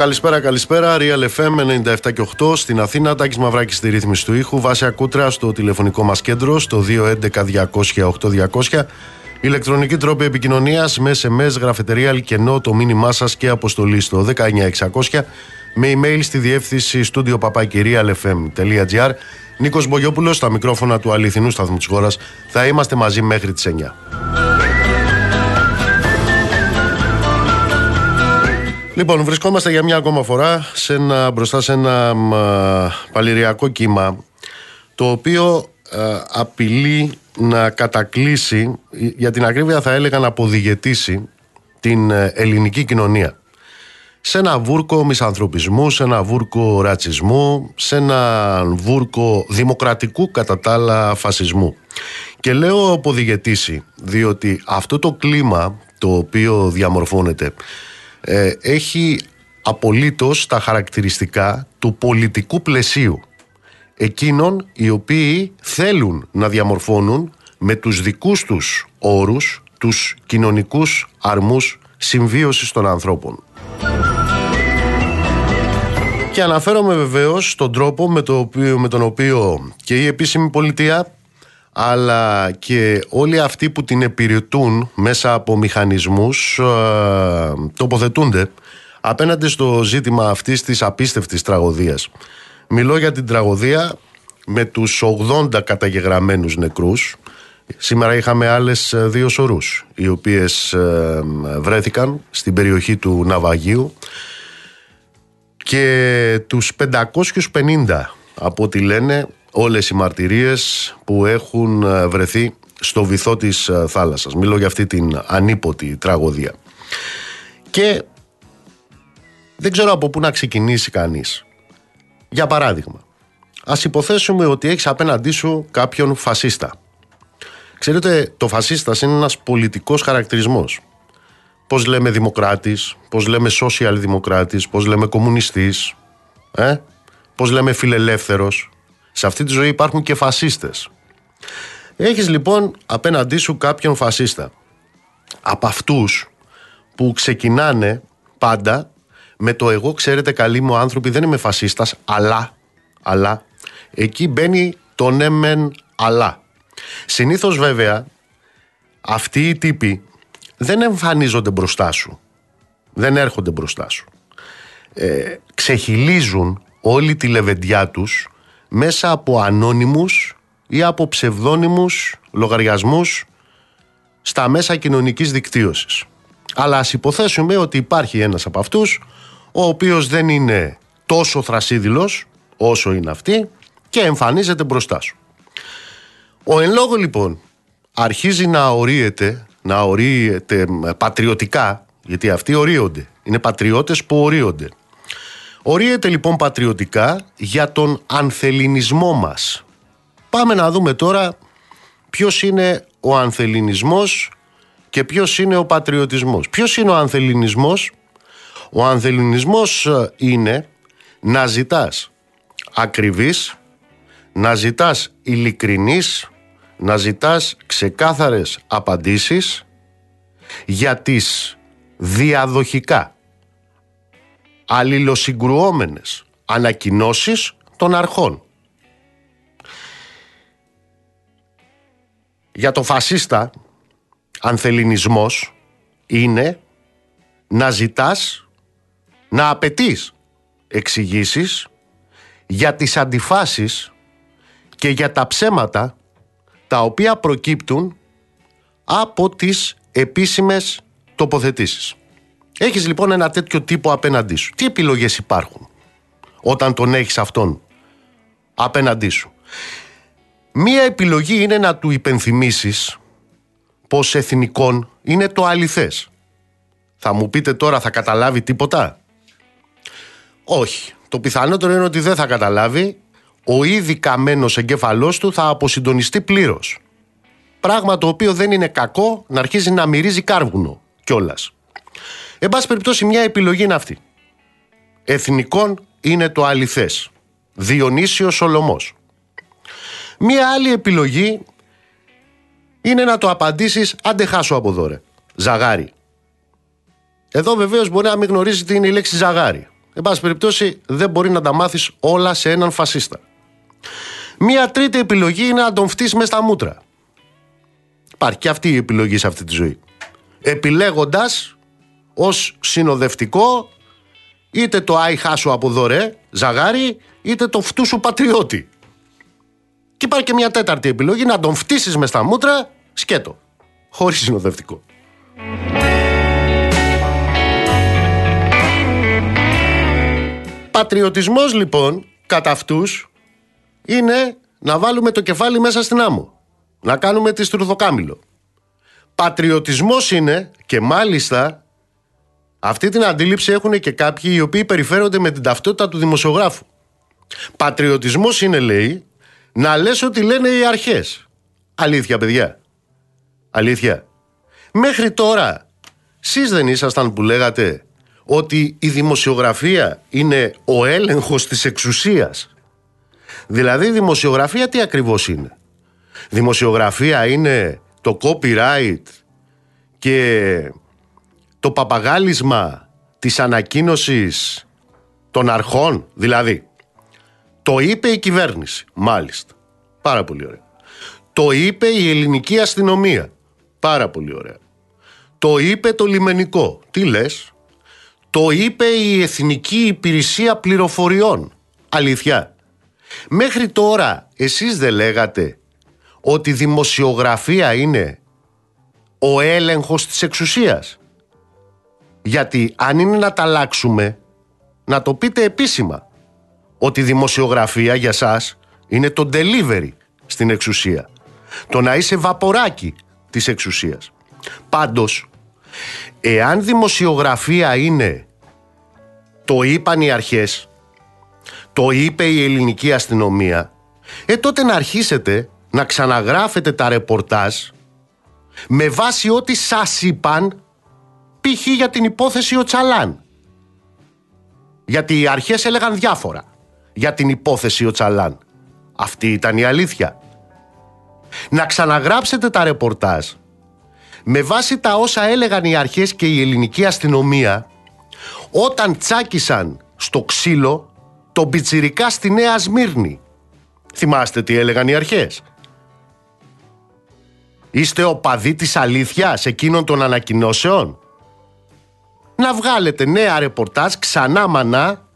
Καλησπέρα, καλησπέρα. Real FM 97 και 8 στην Αθήνα. Τάκης Μαυράκης στη ρύθμιση του ήχου. Βάση Ακούτρα στο τηλεφωνικό μας κέντρο στο 211-200-8200. Ηλεκτρονική τρόπη επικοινωνίας με SMS, γραφετερία, αλκενό, το μήνυμά σας και αποστολή στο 19600 με email στη διεύθυνση στούντιο παπάκυριαλfm.gr. Νίκος Μπογιόπουλος στα μικρόφωνα του αληθινού σταθμού της χώρας. Θα είμαστε μαζί μέχρι τις 9. Λοιπόν, βρισκόμαστε για μια ακόμα φορά σε ένα, μπροστά σε ένα παλιριακό κύμα το οποίο απειλεί να κατακλείσει, για την ακρίβεια θα έλεγα να αποδηγετήσει την ε, ελληνική κοινωνία σε ένα βούρκο μισανθρωπισμού, σε ένα βούρκο ρατσισμού, σε ένα βούρκο δημοκρατικού κατά τα άλλα φασισμού. Και λέω αποδηγετήσει, διότι αυτό το κλίμα το οποίο διαμορφώνεται ε, έχει απολύτως τα χαρακτηριστικά του πολιτικού πλαισίου εκείνων οι οποίοι θέλουν να διαμορφώνουν με τους δικούς τους όρους τους κοινωνικούς αρμούς συμβίωσης των ανθρώπων. Και αναφέρομαι βεβαίως στον τρόπο με, το οποίο, με τον οποίο και η επίσημη πολιτεία αλλά και όλοι αυτοί που την επιρρετούν μέσα από μηχανισμούς ε, τοποθετούνται απέναντι στο ζήτημα αυτής της απίστευτης τραγωδίας. Μιλώ για την τραγωδία με τους 80 καταγεγραμμένους νεκρούς. Σήμερα είχαμε άλλες ε, δύο σωρούς οι οποίες ε, βρέθηκαν στην περιοχή του Ναυαγίου και τους 550 από ό,τι λένε όλες οι μαρτυρίες που έχουν ε, βρεθεί στο βυθό της ε, θάλασσας. Μιλώ για αυτή την ανίποτη τραγωδία. Και δεν ξέρω από πού να ξεκινήσει κανείς. Για παράδειγμα, ας υποθέσουμε ότι έχεις απέναντί σου κάποιον φασίστα. Ξέρετε, το φασίστας είναι ένας πολιτικός χαρακτηρισμός. Πώς λέμε δημοκράτης, πώς λέμε social δημοκράτης, πώς λέμε κομμουνιστής, ε; πώς λέμε φιλελεύθερος, σε αυτή τη ζωή υπάρχουν και φασίστες. Έχεις λοιπόν απέναντί σου κάποιον φασίστα. Από αυτούς που ξεκινάνε πάντα με το εγώ ξέρετε καλοί μου άνθρωποι δεν είμαι φασίστας αλλά, αλλά εκεί μπαίνει το ναι μεν αλλά. Συνήθως βέβαια αυτοί οι τύποι δεν εμφανίζονται μπροστά σου. Δεν έρχονται μπροστά σου. Ε, ξεχυλίζουν όλη τη λεβεντιά τους μέσα από ανώνυμους ή από ψευδόνυμους λογαριασμούς στα μέσα κοινωνικής δικτύωσης. Αλλά ας υποθέσουμε ότι υπάρχει ένας από αυτούς ο οποίος δεν είναι τόσο θρασίδηλος όσο είναι αυτή και εμφανίζεται μπροστά σου. Ο εν λόγω λοιπόν αρχίζει να ορίεται, να ορίεται πατριωτικά, γιατί αυτοί ορίονται, είναι πατριώτες που ορίονται Ορίεται λοιπόν πατριωτικά για τον ανθεληνισμό μας. Πάμε να δούμε τώρα ποιος είναι ο ανθεληνισμός και ποιος είναι ο πατριωτισμός. Ποιος είναι ο ανθεληνισμός; Ο ανθεληνισμός ε, είναι να ζητάς ακριβής, να ζητάς ειλικρινής, να ζητάς ξεκάθαρες απαντήσεις για τις διαδοχικά αλληλοσυγκρουόμενες ανακοινώσεις των αρχών. Για το φασίστα, ανθεληνισμός είναι να ζητάς, να απαιτείς εξηγήσεις για τις αντιφάσεις και για τα ψέματα τα οποία προκύπτουν από τις επίσημες τοποθετήσεις. Έχεις λοιπόν ένα τέτοιο τύπο απέναντί σου. Τι επιλογές υπάρχουν όταν τον έχεις αυτόν απέναντί σου; Μία επιλογή είναι να του υπενθυμίσεις πως εθνικών είναι το αληθές. Θα μου πείτε τώρα θα καταλάβει τίποτα; Όχι. Το πιθανότερο είναι ότι δεν θα καταλάβει. Ο ήδη καμένος εγκέφαλός του θα αποσυντονιστεί πλήρως. Πράγμα το οποίο δεν είναι κακό να αρχίζει να μυρίζει κάρβουνο κιόλας. Εν πάση περιπτώσει, μια επιλογή είναι αυτή. Εθνικών είναι το αληθές. Διονύσιος Σολομός. Μία άλλη επιλογή είναι να το απαντήσεις άντε χάσω από εδώ ρε. Ζαγάρι. Εδώ βεβαίως μπορεί να μην γνωρίζεις τι είναι η λέξη ζαγάρι. εν πάση περιπτώσει δεν μπορεί να τα μάθεις όλα σε έναν φασίστα. Μία τρίτη επιλογή είναι να τον φτύσεις μέσα στα μούτρα. Υπάρχει και αυτή η επιλογή σε αυτή τη ζωή. Επιλέγοντας ως συνοδευτικό είτε το άι χάσου από δωρέ, ζαγάρι, είτε το φτού σου πατριώτη. Και υπάρχει και μια τέταρτη επιλογή να τον φτύσεις μες στα μούτρα σκέτο. Χωρίς συνοδευτικό. Πατριωτισμός λοιπόν κατά αυτούς είναι να βάλουμε το κεφάλι μέσα στην άμμο. Να κάνουμε τη στουρθοκάμιλο. Πατριωτισμός είναι και μάλιστα αυτή την αντίληψη έχουν και κάποιοι οι οποίοι περιφέρονται με την ταυτότητα του δημοσιογράφου. Πατριωτισμός είναι λέει να λες ότι λένε οι αρχές. Αλήθεια παιδιά. Αλήθεια. Μέχρι τώρα εσείς δεν ήσασταν που λέγατε ότι η δημοσιογραφία είναι ο έλεγχος της εξουσίας. Δηλαδή η δημοσιογραφία τι ακριβώς είναι; Δημοσιογραφία είναι το copyright και το παπαγάλισμα της ανακοίνωσης των αρχών. Δηλαδή, το είπε η κυβέρνηση, μάλιστα. Πάρα πολύ ωραία. Το είπε η ελληνική αστυνομία. Πάρα πολύ ωραία. Το είπε το λιμενικό. Τι λες; Το είπε η Εθνική Υπηρεσία Πληροφοριών. Αλήθεια. Μέχρι τώρα εσείς δεν λέγατε ότι δημοσιογραφία είναι ο έλεγχος της εξουσίας. Γιατί αν είναι να τα αλλάξουμε, να το πείτε επίσημα ότι η δημοσιογραφία για σας είναι το delivery στην εξουσία. Το να είσαι βαποράκι της εξουσίας. Πάντως, εάν δημοσιογραφία είναι το είπαν οι αρχές, το είπε η ελληνική αστυνομία, ε τότε να αρχίσετε να ξαναγράφετε τα ρεπορτάζ με βάση ό,τι σας είπαν π.χ. για την υπόθεση ο Τσαλάν. Γιατί οι αρχές έλεγαν διάφορα για την υπόθεση ο Τσαλάν. Αυτή ήταν η αλήθεια. Να ξαναγράψετε τα ρεπορτάζ με βάση τα όσα έλεγαν οι αρχές και η ελληνική αστυνομία όταν τσάκισαν στο ξύλο τον πιτσιρικά στη Νέα Σμύρνη. Θυμάστε τι έλεγαν οι αρχές; Είστε οπαδοί της αλήθειας εκείνων των ανακοινώσεων. Να βγάλετε νέα ρεπορτάζ ξανά μανά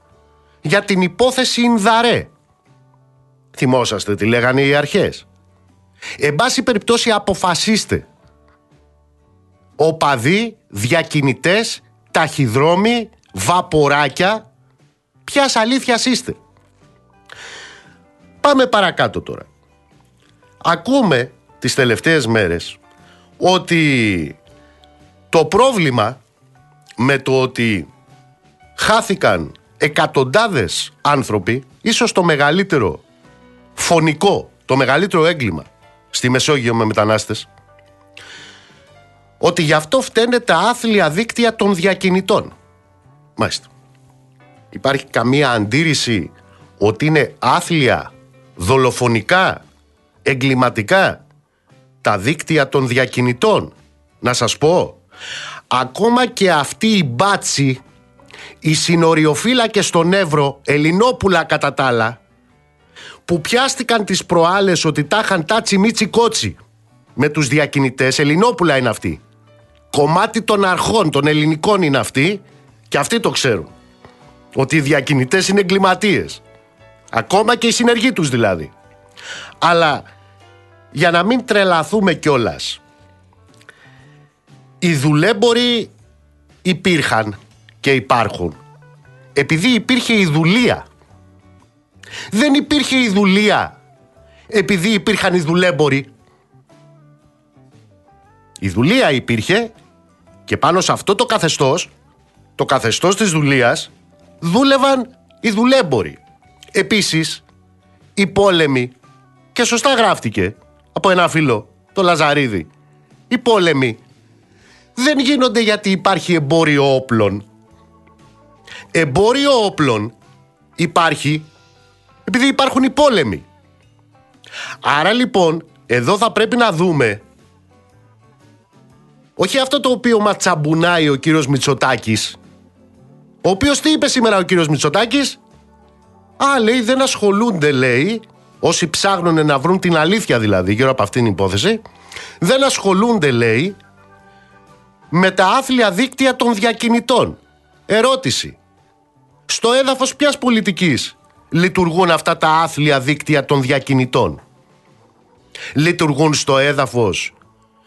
για την υπόθεση Ινδαρέ. Θυμόσαστε τι λέγανε οι αρχές; Εν πάση περιπτώσει αποφασίστε. Οπαδοί, διακινητές, ταχυδρόμοι, βαποράκια, ποιας αλήθειας είστε; Πάμε παρακάτω τώρα. Ακούμε τις τελευταίες μέρες ότι το πρόβλημα με το ότι χάθηκαν εκατοντάδες άνθρωποι, ίσως το μεγαλύτερο φωνικό, το μεγαλύτερο έγκλημα στη Μεσόγειο με μετανάστες, ότι γι' αυτό φταίνε τα άθλια δίκτυα των διακινητών. Μάλιστα. Υπάρχει καμία αντίρρηση ότι είναι άθλια, δολοφονικά, εγκληματικά τα δίκτυα των διακινητών. Να σας πω, ακόμα και αυτοί οι μπάτσι, οι συνοριοφύλακες στον Εύρο, Ελληνόπουλα κατά τα άλλα, που πιάστηκαν τις προάλλες ότι τα είχαν τάτσι μίτσι κότσι με τους διακινητές, Ελληνόπουλα είναι αυτοί. Κομμάτι των αρχών, των ελληνικών είναι αυτοί και αυτοί το ξέρουν. Ότι οι διακινητές είναι εγκληματίες. Ακόμα και οι συνεργοί τους δηλαδή. Αλλά για να μην τρελαθούμε κιόλας. Οι δουλέμποροι υπήρχαν και υπάρχουν. Επειδή υπήρχε η δουλεία. Δεν υπήρχε η δουλεία επειδή υπήρχαν οι δουλέμποροι. Η δουλεία υπήρχε και πάνω σε αυτό το καθεστώς, το καθεστώς της δουλείας, δούλευαν οι δουλέμποροι. Επίσης, οι πόλεμοι, και σωστά γράφτηκε από ένα φίλο, το Λαζαρίδη, οι πόλεμοι δεν γίνονται γιατί υπάρχει εμπόριο όπλων. Εμπόριο όπλων υπάρχει επειδή υπάρχουν οι πόλεμοι. Άρα λοιπόν, εδώ θα πρέπει να δούμε όχι αυτό το οποίο ματσαμπουνάει ο κύριος Μητσοτάκης Ο οποίος τι είπε σήμερα ο κύριος Μητσοτάκης; Α, λέει, δεν ασχολούνται, λέει, όσοι ψάχνουν να βρουν την αλήθεια δηλαδή γύρω από αυτήν την υπόθεση, δεν ασχολούνται, λέει, με τα άθλια δίκτυα των διακινητών. Ερώτηση. Στο έδαφος ποιας πολιτικής λειτουργούν αυτά τα άθλια δίκτυα των διακινητών; Λειτουργούν στο έδαφος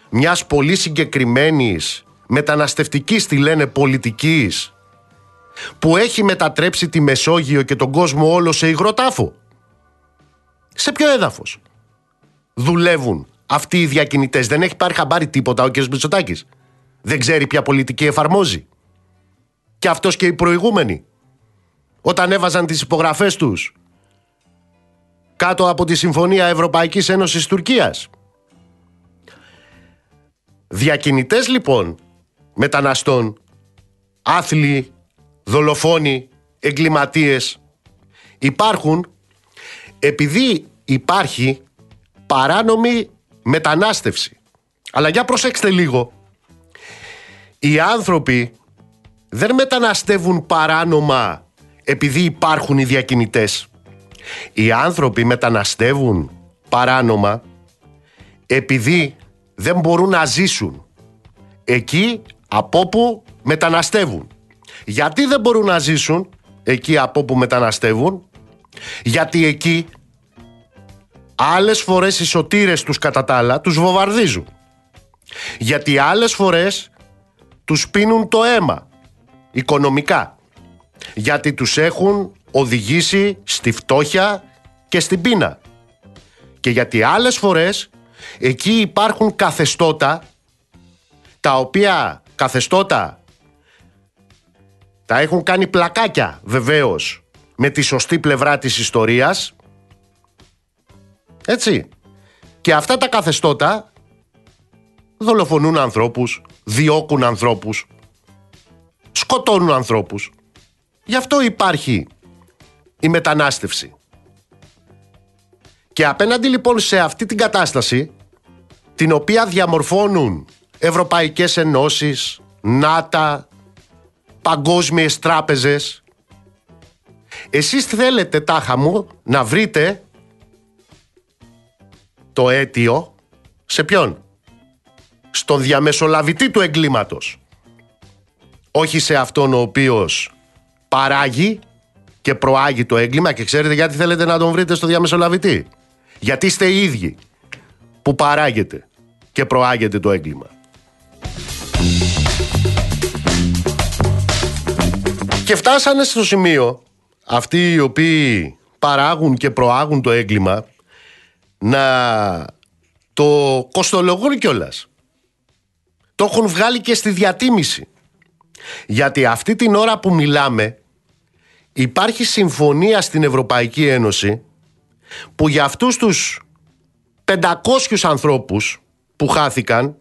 μιας πολύ συγκεκριμένης μεταναστευτικής τη λένε πολιτικής που έχει μετατρέψει τη Μεσόγειο και τον κόσμο όλο σε υγροτάφο; Σε ποιο έδαφος δουλεύουν αυτοί οι διακινητές; Δεν έχει πάρει χαμπάρι τίποτα ο κ. Μητσοτάκης. Δεν ξέρει ποια πολιτική εφαρμόζει. Και αυτός και οι προηγούμενοι. Όταν έβαζαν τις υπογραφές τους κάτω από τη Συμφωνία Ευρωπαϊκής Ένωσης Τουρκίας. Διακινητές λοιπόν μεταναστών, άθλοι, δολοφόνοι, εγκληματίες υπάρχουν επειδή υπάρχει παράνομη μετανάστευση. Αλλά για προσέξτε λίγο. Οι άνθρωποι δεν μεταναστεύουν παράνομα επειδή υπάρχουν οι διακινητές. Οι άνθρωποι μεταναστεύουν παράνομα επειδή δεν μπορούν να ζήσουν εκεί από όπου μεταναστεύουν. Γιατί δεν μπορούν να ζήσουν; Εκεί από όπου μεταναστεύουν, γιατί εκεί άλλες φορές οι σωτήρες τους κατά τα άλλα τους βομβαρδίζουν. Γιατί άλλες φορές τους πίνουν το αίμα οικονομικά. Γιατί τους έχουν οδηγήσει στη φτώχεια και στην πείνα. Και γιατί άλλες φορές εκεί υπάρχουν καθεστώτα τα οποία καθεστώτα τα έχουν κάνει πλακάκια βεβαίως με τη σωστή πλευρά της ιστορίας έτσι και αυτά τα καθεστώτα δολοφονούν ανθρώπους, διώκουν ανθρώπους, σκοτώνουν ανθρώπους. Γι' αυτό υπάρχει η μετανάστευση. Και απέναντι λοιπόν σε αυτή την κατάσταση, την οποία διαμορφώνουν Ευρωπαϊκές Ενώσεις, ΝΑΤΑ, παγκόσμιες τράπεζες. Εσείς θέλετε τάχα μου να βρείτε το αίτιο σε ποιον; Στον διαμεσολαβητή του εγκλήματος. Όχι σε αυτόν ο οποίος παράγει και προάγει το έγκλημα και ξέρετε γιατί θέλετε να τον βρείτε στο διαμεσολαβητή. Γιατί είστε οι ίδιοι που παράγετε και προάγετε το έγκλημα. Και φτάσανε στο σημείο αυτοί οι οποίοι παράγουν και προάγουν το έγκλημα να το κοστολογούν κιόλας. Το έχουν βγάλει και στη διατίμηση. Γιατί αυτή την ώρα που μιλάμε υπάρχει συμφωνία στην Ευρωπαϊκή Ένωση που για αυτούς τους 500 ανθρώπους που χάθηκαν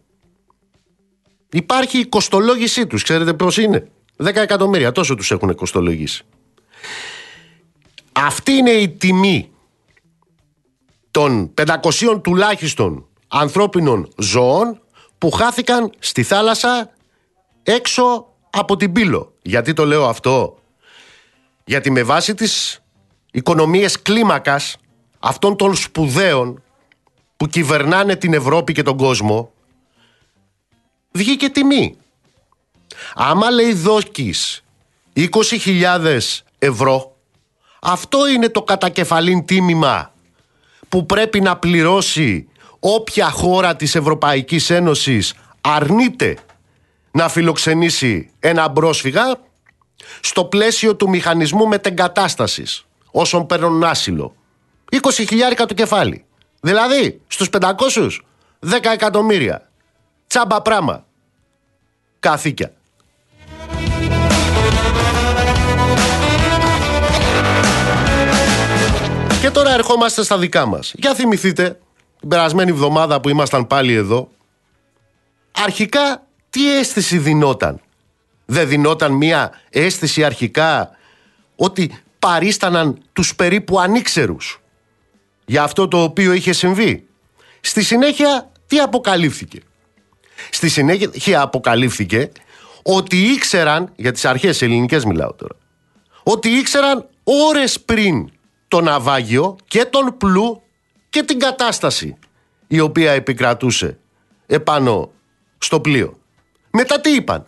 υπάρχει η κοστολόγησή τους. Ξέρετε πώς είναι; 10 εκατομμύρια, τόσο τους έχουν κοστολογήσει. Αυτή είναι η τιμή των 500 τουλάχιστον ανθρώπινων ζώων που χάθηκαν στη θάλασσα έξω από την Πύλο. Γιατί το λέω αυτό; Γιατί με βάση τις οικονομίες κλίμακας αυτών των σπουδαίων που κυβερνάνε την Ευρώπη και τον κόσμο βγήκε τιμή. Άμα λέει δόκις 20.000 ευρώ, αυτό είναι το κατακεφαλήν τίμημα που πρέπει να πληρώσει όποια χώρα της Ευρωπαϊκής Ένωσης αρνείται να φιλοξενήσει ένα πρόσφυγα στο πλαίσιο του μηχανισμού μετεγκατάστασης όσων παίρνουν άσυλο. 20.000 το κεφάλι. Δηλαδή στους 500 10 εκατομμύρια. Τσάμπα πράμα. Καθήκια. Και τώρα ερχόμαστε στα δικά μας. Για θυμηθείτε, την περασμένη εβδομάδα που ήμασταν πάλι εδώ, αρχικά τι αίσθηση δινόταν; Δεν δινόταν μία αίσθηση αρχικά ότι παρίσταναν τους περίπου ανήξερους για αυτό το οποίο είχε συμβεί; Στη συνέχεια τι αποκαλύφθηκε; Στη συνέχεια αποκαλύφθηκε ότι ήξεραν, για τις αρχές ελληνικές μιλάω τώρα, ότι ήξεραν ώρες πριν το ναυάγιο και τον πλού και την κατάσταση η οποία επικρατούσε επάνω στο πλοίο. Μετά τι είπαν;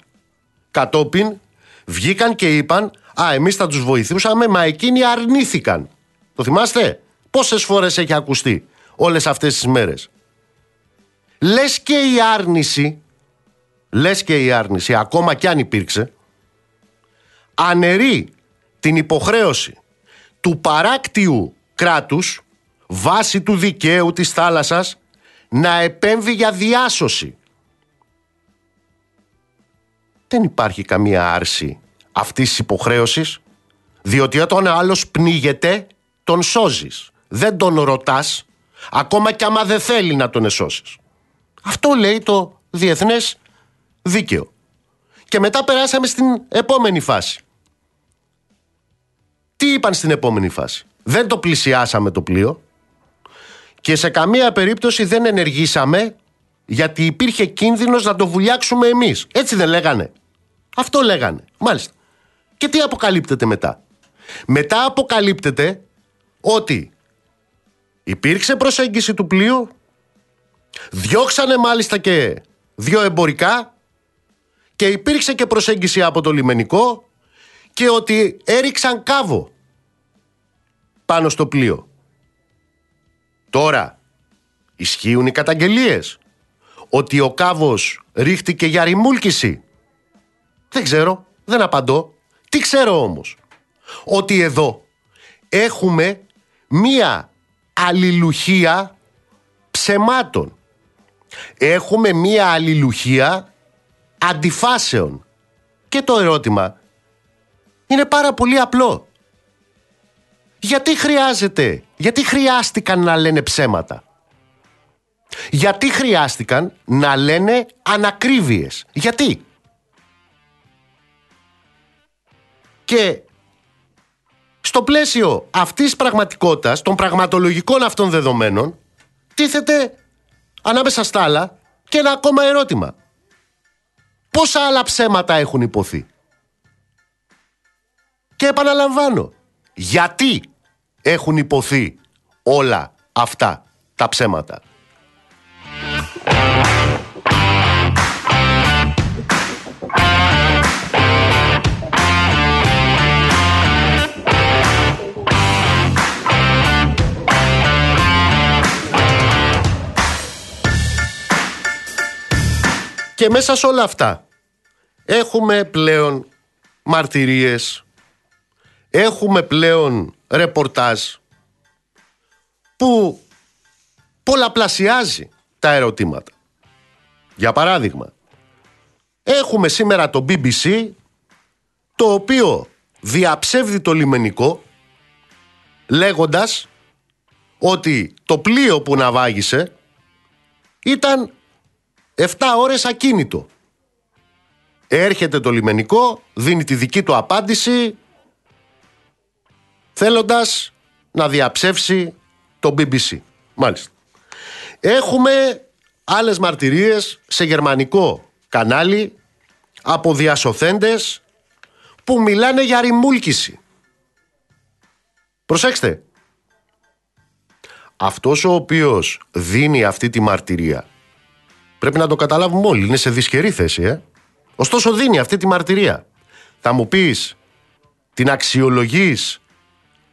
Κατόπιν βγήκαν και είπαν «Α, εμείς θα τους βοηθούσαμε, μα εκείνοι αρνήθηκαν». Το θυμάστε; Πόσες φορές έχει ακουστεί όλες αυτές τις μέρες. Λες και η άρνηση, λες και η άρνηση, ακόμα κι αν υπήρξε, αναιρεί την υποχρέωση του παράκτιου κράτους βάσει του δικαίου της θάλασσας να επέμβει για διάσωση. Δεν υπάρχει καμία άρση αυτής της υποχρέωσης διότι όταν ο άλλος πνίγεται τον σώζεις. Δεν τον ρωτάς ακόμα κι άμα δεν θέλει να τον εσώσεις. Αυτό λέει το διεθνές δίκαιο. Και μετά περάσαμε στην επόμενη φάση. Τι είπαν στην επόμενη φάση; Δεν το πλησιάσαμε το πλοίο και σε καμία περίπτωση δεν ενεργήσαμε γιατί υπήρχε κίνδυνος να το βουλιάξουμε εμείς. Έτσι δεν λέγανε. Αυτό λέγανε. Μάλιστα. Και τι αποκαλύπτεται μετά. Μετά αποκαλύπτεται ότι υπήρξε προσέγγιση του πλοίου, διώξανε μάλιστα και δύο εμπορικά και υπήρξε και προσέγγιση από το λιμενικό και ότι έριξαν κάβο πάνω στο πλοίο. Τώρα ισχύουν οι καταγγελίες ότι ο κάβος ρίχτηκε για ρημούλκηση. Δεν ξέρω, δεν απαντώ. Τι ξέρω όμως; Ότι εδώ έχουμε μία αλληλουχία ψεμάτων. Έχουμε μία αλληλουχία αντιφάσεων. Και το ερώτημα είναι πάρα πολύ απλό. Γιατί χρειάζεται, γιατί χρειάστηκαν να λένε ψέματα; Γιατί χρειάστηκαν να λένε ανακρίβειες; Γιατί; Και στο πλαίσιο αυτής της πραγματικότητας, των πραγματολογικών αυτών δεδομένων, τίθεται ανάμεσα στα άλλα και ένα ακόμα ερώτημα. Πόσα άλλα ψέματα έχουν υποθεί; Και επαναλαμβάνω, γιατί έχουν υποθεί όλα αυτά τα ψέματα. Και μέσα σε όλα αυτά έχουμε πλέον μαρτυρίες, έχουμε πλέον ρεπορτάζ που πολλαπλασιάζει τα ερωτήματα. Για παράδειγμα, έχουμε σήμερα το BBC το οποίο διαψεύδει το λιμενικό λέγοντας ότι το πλοίο που ναυάγησε ήταν 7 ώρες ακίνητο. Έρχεται το λιμενικό, δίνει τη δική του απάντηση θέλοντας να διαψεύσει το BBC. Μάλιστα. Έχουμε άλλες μαρτυρίες σε γερμανικό κανάλι από διασωθέντες που μιλάνε για ρημούλκηση. Προσέξτε. Αυτός ο οποίος δίνει αυτή τη μαρτυρία πρέπει να το καταλάβουμε όλοι. Είναι σε δυσκερή θέση, ε. Ωστόσο δίνει αυτή τη μαρτυρία. Θα μου πεις την αξιολογείς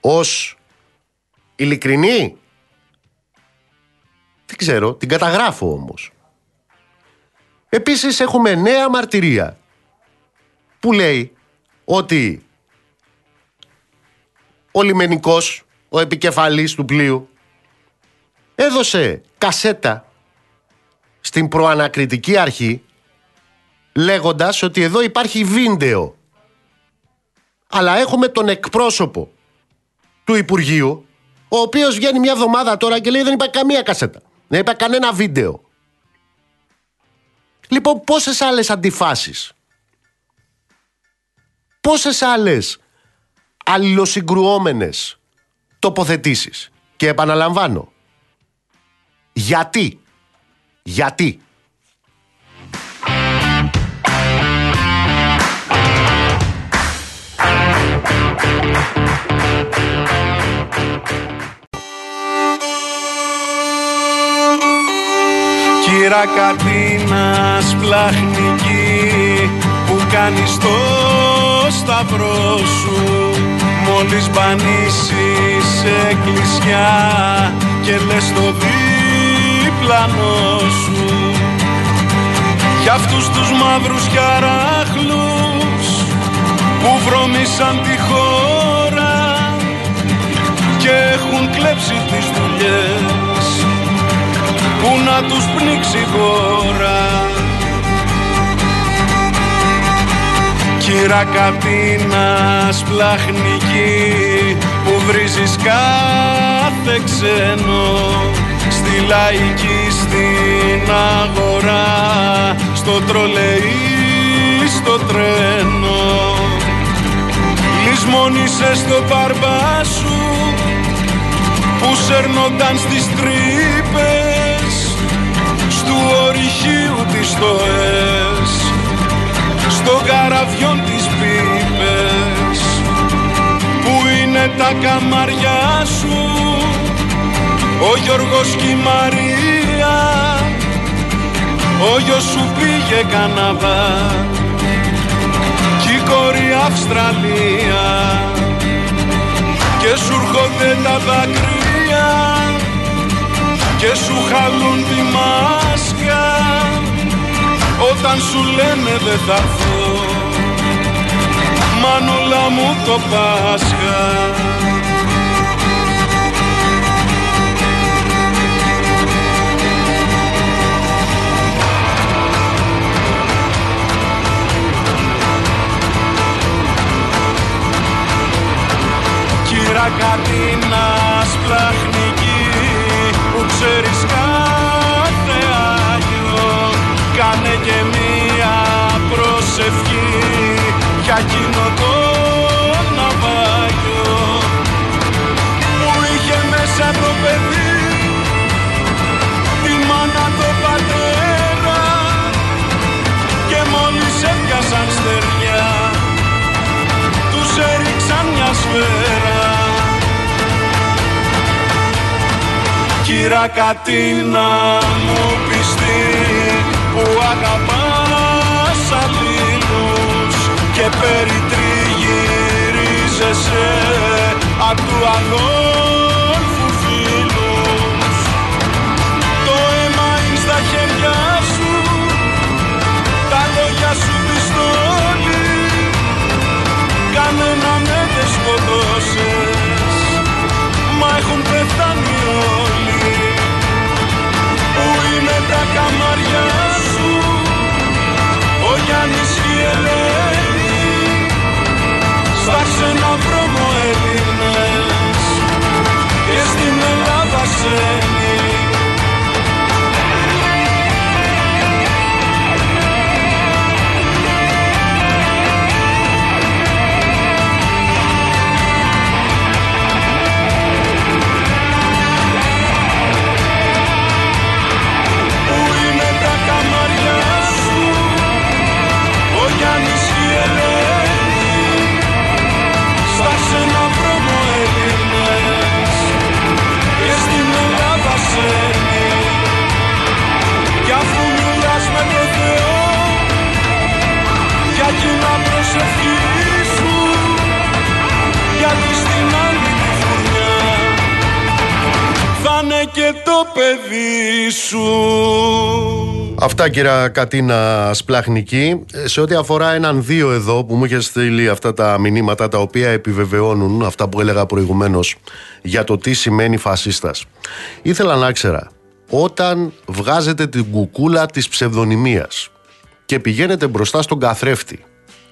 ως ειλικρινή. Δεν ξέρω, την καταγράφω όμως. Επίσης έχουμε νέα μαρτυρία που λέει ότι ο λιμενικός, ο επικεφαλής του πλοίου έδωσε κασέτα στην προανακριτική αρχή λέγοντας ότι εδώ υπάρχει βίντεο. Αλλά έχουμε τον εκπρόσωπο του Υπουργείου, ο οποίος βγαίνει μια εβδομάδα τώρα και λέει δεν υπάρχει καμία κασέτα. Δεν υπάρχει κανένα βίντεο. Λοιπόν, πόσες άλλες αντιφάσεις, πόσες άλλες αλληλοσυγκρουόμενες τοποθετήσεις. Και επαναλαμβάνω, γιατί, γιατί Κατίνας πλαχνική που κάνεις το σταυρό σου. Μόλις μπανίσεις εκκλησιά και λες το διπλανό σου. Για αυτούς τους μαύρους χαράχλους που βρωμήσαν τη χώρα και έχουν κλέψει τις δουλειές που να τους πνίξει η χώρα. Κύρα Κατίνας πλαχνική που βρίζεις κάθε ξένο. Στη λαϊκή στην αγορά στο τρολεϊ στο τρένο. Λυσμόνησες στο παρμπά σου που σέρνονταν στις τρύπες στοές στο καραβιόν της πίπες που είναι τα καμαριά σου ο Γιώργος και η Μαρία. Ο γιος σου πήγε Καναδά κι η κόρη Αυστραλία. Και σου έρχονται τα δάκρυα και σου χαλούν τη μάσκα όταν σου λένε δεν θα έρθω. Μανούλα μου το Πάσχα. Κύρα Κατίνας πλαχνική που ξέρεις κάθε Άγιο κάνε και μία προσευχή. Για εκείνο το ναυάγιο που είχε μέσα το παιδί. Τη μάνα το πατέρα και μόλις έπιασαν στεριά τους έριξαν μια σφαίρα. Κύρα Κατίνα μου πιστή που αγαπάς αλλήλους και περιτριγυρίζεσαι. Απ' του αδόλφου και το παιδί σου. Αυτά κυρία Κατίνα Σπλαχνική. Σε ό,τι αφορά έναν δύο εδώ που μου είχε στείλει αυτά τα μηνύματα τα οποία επιβεβαιώνουν αυτά που έλεγα προηγουμένως για το τι σημαίνει φασίστας. Ήθελα να ξέρα, όταν βγάζετε την κουκούλα της ψευδονυμίας και πηγαίνετε μπροστά στον καθρέφτη,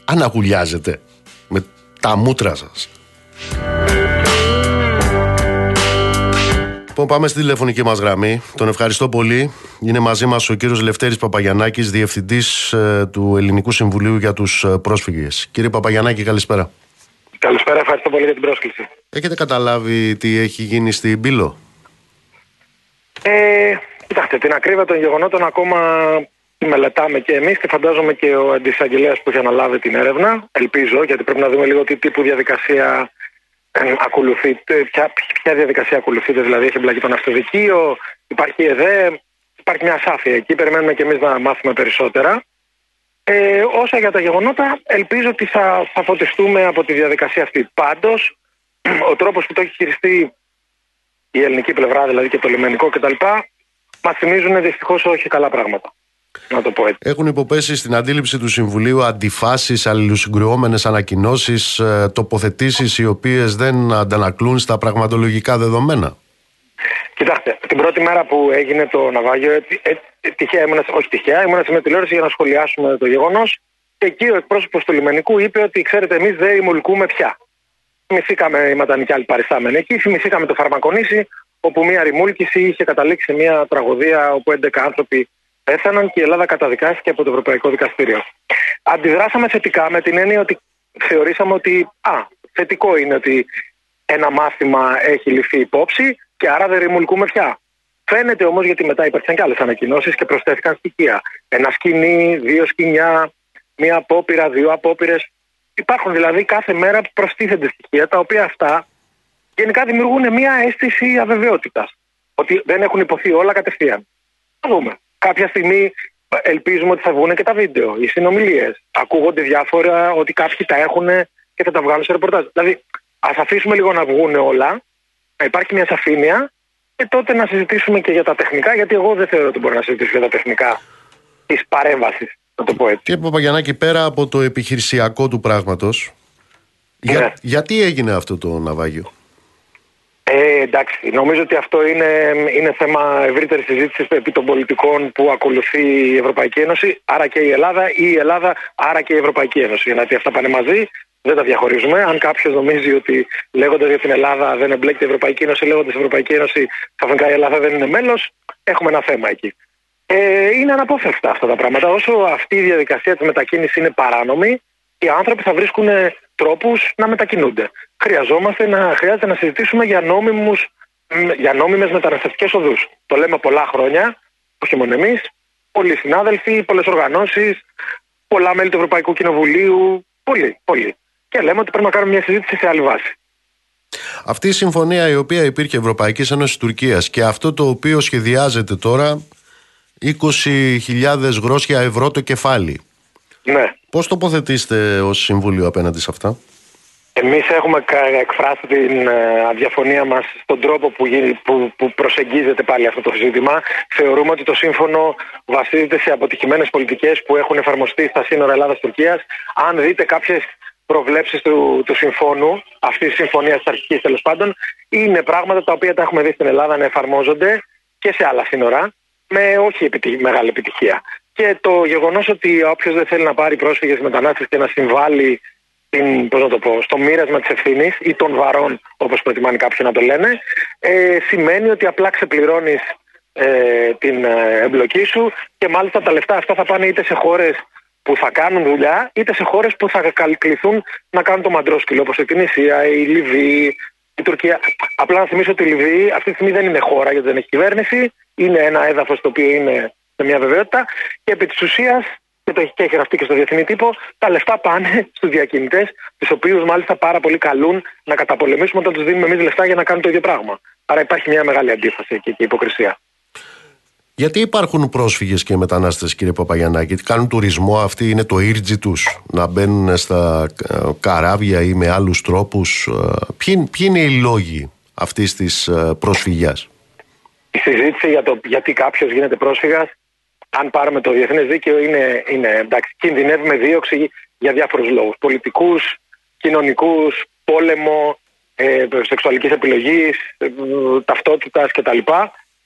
αναγουλιάζετε με τα μούτρα σας. Λοιπόν, πάμε στη τηλεφωνική μας γραμμή. Τον ευχαριστώ πολύ. Είναι μαζί μας ο κύριος Λευτέρης Παπαγιανάκης, διευθυντής ε, του Ελληνικού Συμβουλίου για τους ε, Πρόσφυγες. Κύριε Παπαγιανάκη, καλησπέρα. Καλησπέρα, ευχαριστώ πολύ για την πρόσκληση. Έχετε καταλάβει τι έχει γίνει στην Πύλο; Ε, κοιτάξτε, την ακρίβεια των γεγονότων ακόμα μελετάμε και εμείς και φαντάζομαι και ο αντισαγγελέας που έχει αναλάβει την έρευνα. Ελπίζω, γιατί πρέπει να δούμε λίγο τι τύπου διαδικασία ακολουθείτε, ποια, ποια διαδικασία ακολουθείτε, δηλαδή έχει εμπλακεί το ναυτοδικείο, υπάρχει ΕΔΕ, υπάρχει μια ασάφεια εκεί. Περιμένουμε και εμείς να μάθουμε περισσότερα. Ε, όσα για τα γεγονότα, ελπίζω ότι θα, θα φωτιστούμε από τη διαδικασία αυτή. Πάντως, ο τρόπος που το έχει χειριστεί η ελληνική πλευρά, δηλαδή και το λιμενικό κτλ., μας θυμίζουν δυστυχώς όχι καλά πράγματα. Να το πω έτσι. Έχουν υποπέσει στην αντίληψη του Συμβουλίου αντιφάσεις, αλληλοσυγκρουόμενες ανακοινώσεις, ε, τοποθετήσεις οι οποίες δεν αντανακλούν στα πραγματολογικά δεδομένα. Κοιτάξτε, την πρώτη μέρα που έγινε το ναυάγιο, ε, ε, τυχαία ήμουν, όχι τυχαία, ήμουν σε τηλεόραση για να σχολιάσουμε το γεγονός. Και εκεί ο εκπρόσωπος του λιμενικού είπε ότι ξέρετε, εμείς δεν ρημουλκούμε πια. Θυμηθήκαμε οι ματανικοί άλλοι παριστάμενοι εκεί, θυμηθήκαμε το φαρμακονήσι, όπου μια ρημούλκηση είχε καταλήξει σε μια τραγωδία όπου 11 άνθρωποι πέθαναν και η Ελλάδα καταδικάστηκε από το Ευρωπαϊκό Δικαστήριο. Αντιδράσαμε θετικά με την έννοια ότι θεωρήσαμε ότι α, θετικό είναι ότι ένα μάθημα έχει ληφθεί υπόψη και άρα δεν ρημουλκούμε πια. Φαίνεται όμως γιατί μετά υπήρχαν και άλλες ανακοινώσεις και προσθέθηκαν στοιχεία. Ένα σκηνή, δύο σκηνιά, μία απόπειρα, δύο απόπειρες. Υπάρχουν δηλαδή κάθε μέρα προστίθενται στοιχεία τα οποία αυτά γενικά δημιουργούν μία αίσθηση αβεβαιότητας. Ότι δεν έχουν υποθεί όλα κατευθείαν. Θα δούμε. Κάποια στιγμή ελπίζουμε ότι θα βγουν και τα βίντεο, οι συνομιλίες. Ακούγονται διάφορα ότι κάποιοι τα έχουν και θα τα βγάλουν σε ρεπορτάζ. Δηλαδή, ας αφήσουμε λίγο να βγουν όλα να υπάρχει μια σαφήνεια και τότε να συζητήσουμε και για τα τεχνικά, γιατί εγώ δεν θεωρώ ότι μπορώ να συζητήσω για τα τεχνικά της παρέμβασης, να το πω έτσι. Κύριε Παπαγιανάκη, πέρα από το επιχειρησιακό του πράγματος, για, ναι. γιατί έγινε αυτό το ναυάγιο; Ε, εντάξει, νομίζω ότι αυτό είναι, είναι θέμα ευρύτερης συζήτησης επί των πολιτικών που ακολουθεί η Ευρωπαϊκή Ένωση, άρα και η Ελλάδα, ή η Ελλάδα, άρα και η Ευρωπαϊκή Ένωση. Γιατί αυτά πάνε μαζί δεν τα διαχωρίζουμε. Αν κάποιος νομίζει ότι λέγοντας για την Ελλάδα δεν εμπλέκεται η Ευρωπαϊκή Ένωση, λέγοντας η Ευρωπαϊκή Ένωση ξαφνικά η Ελλάδα δεν είναι μέλος, έχουμε ένα θέμα εκεί. Ε, είναι αναπόφευκτα αυτά τα πράγματα. Όσο αυτή η διαδικασία της μετακίνησης είναι παράνομη, οι άνθρωποι θα βρίσκουν τρόπους να μετακινούνται. Χρειαζόμαστε να, χρειάζεται να συζητήσουμε για, νόμιμους, για νόμιμες μεταναστευτικές οδούς. Το λέμε πολλά χρόνια, όχι μόνο εμείς, πολλοί συνάδελφοι, πολλές οργανώσεις, πολλά μέλη του Ευρωπαϊκού Κοινοβουλίου, πολλοί, πολλοί και λέμε ότι πρέπει να κάνουμε μια συζήτηση σε άλλη βάση. Αυτή η συμφωνία η οποία υπήρχε Ευρωπαϊκής Ένωσης Τουρκίας και αυτό το οποίο σχεδιάζεται τώρα 20.000 γρόσια ευρώ το κεφάλι. Ναι. Πώς τοποθετήσετε ως Συμβούλιο απέναντι σε αυτά; Εμείς έχουμε εκφράσει την ε, αδιαφωνία μας στον τρόπο που, που, που προσεγγίζεται πάλι αυτό το ζήτημα. Θεωρούμε ότι το σύμφωνο βασίζεται σε αποτυχημένες πολιτικές που έχουν εφαρμοστεί στα σύνορα Ελλάδας-Τουρκίας. Αν δείτε κάποιες προβλέψεις του, του συμφώνου, αυτής της συμφωνίας της αρχικής τέλος πάντων, είναι πράγματα τα οποία τα έχουμε δει στην Ελλάδα να εφαρμόζονται και σε άλλα σύνορα, με όχι επιτυχ, μεγάλη επιτυχία. Και το γεγονός ότι όποιος δεν θέλει να πάρει πρόσφυγες μετανάστες και να συμβάλλει την, πώς να το πω, στο μοίρασμα της ευθύνης ή των βαρών, όπως προτιμάνε κάποιοι να το λένε, ε, σημαίνει ότι απλά ξεπληρώνεις ε, την ε, εμπλοκή σου και μάλιστα τα λεφτά αυτά θα πάνε είτε σε χώρες που θα κάνουν δουλειά, είτε σε χώρες που θα κληθούν να κάνουν το μαντρόσκυλο, όπως η Τινησία, η Λιβύη, η Τουρκία. Απλά να θυμίσω ότι η Λιβύη αυτή τη στιγμή δεν είναι χώρα γιατί δεν έχει κυβέρνηση. Είναι ένα έδαφος το οποίο είναι σε μια βεβαιότητα και επί της ουσίας, και το έχει και γραφτεί και στο διεθνή τύπο, τα λεφτά πάνε στους διακινητές, τους οποίους μάλιστα πάρα πολύ καλούν να καταπολεμήσουμε όταν τους δίνουμε εμείς λεφτά για να κάνουν το ίδιο πράγμα. Άρα υπάρχει μια μεγάλη αντίφαση εκεί και υποκρισία. Γιατί υπάρχουν πρόσφυγες και μετανάστες, κύριε Παπαγιανάκη, κάνουν τουρισμό, αυτή είναι το ήρτζι τους, να μπαίνουν στα ε, καράβια ή με άλλους τρόπους. Ε, ποιοι, είναι οι λόγοι αυτής της ε, προσφυγιάς, Η συζήτηση για το γιατί κάποιος γίνεται πρόσφυγας, αν πάρουμε το διεθνές δίκαιο, είναι, είναι εντάξει, κινδυνεύει με δίωξη για διάφορους λόγους. Πολιτικούς, κοινωνικούς, πόλεμο, ε, σεξουαλικής επιλογής, ε, ταυτότητας κτλ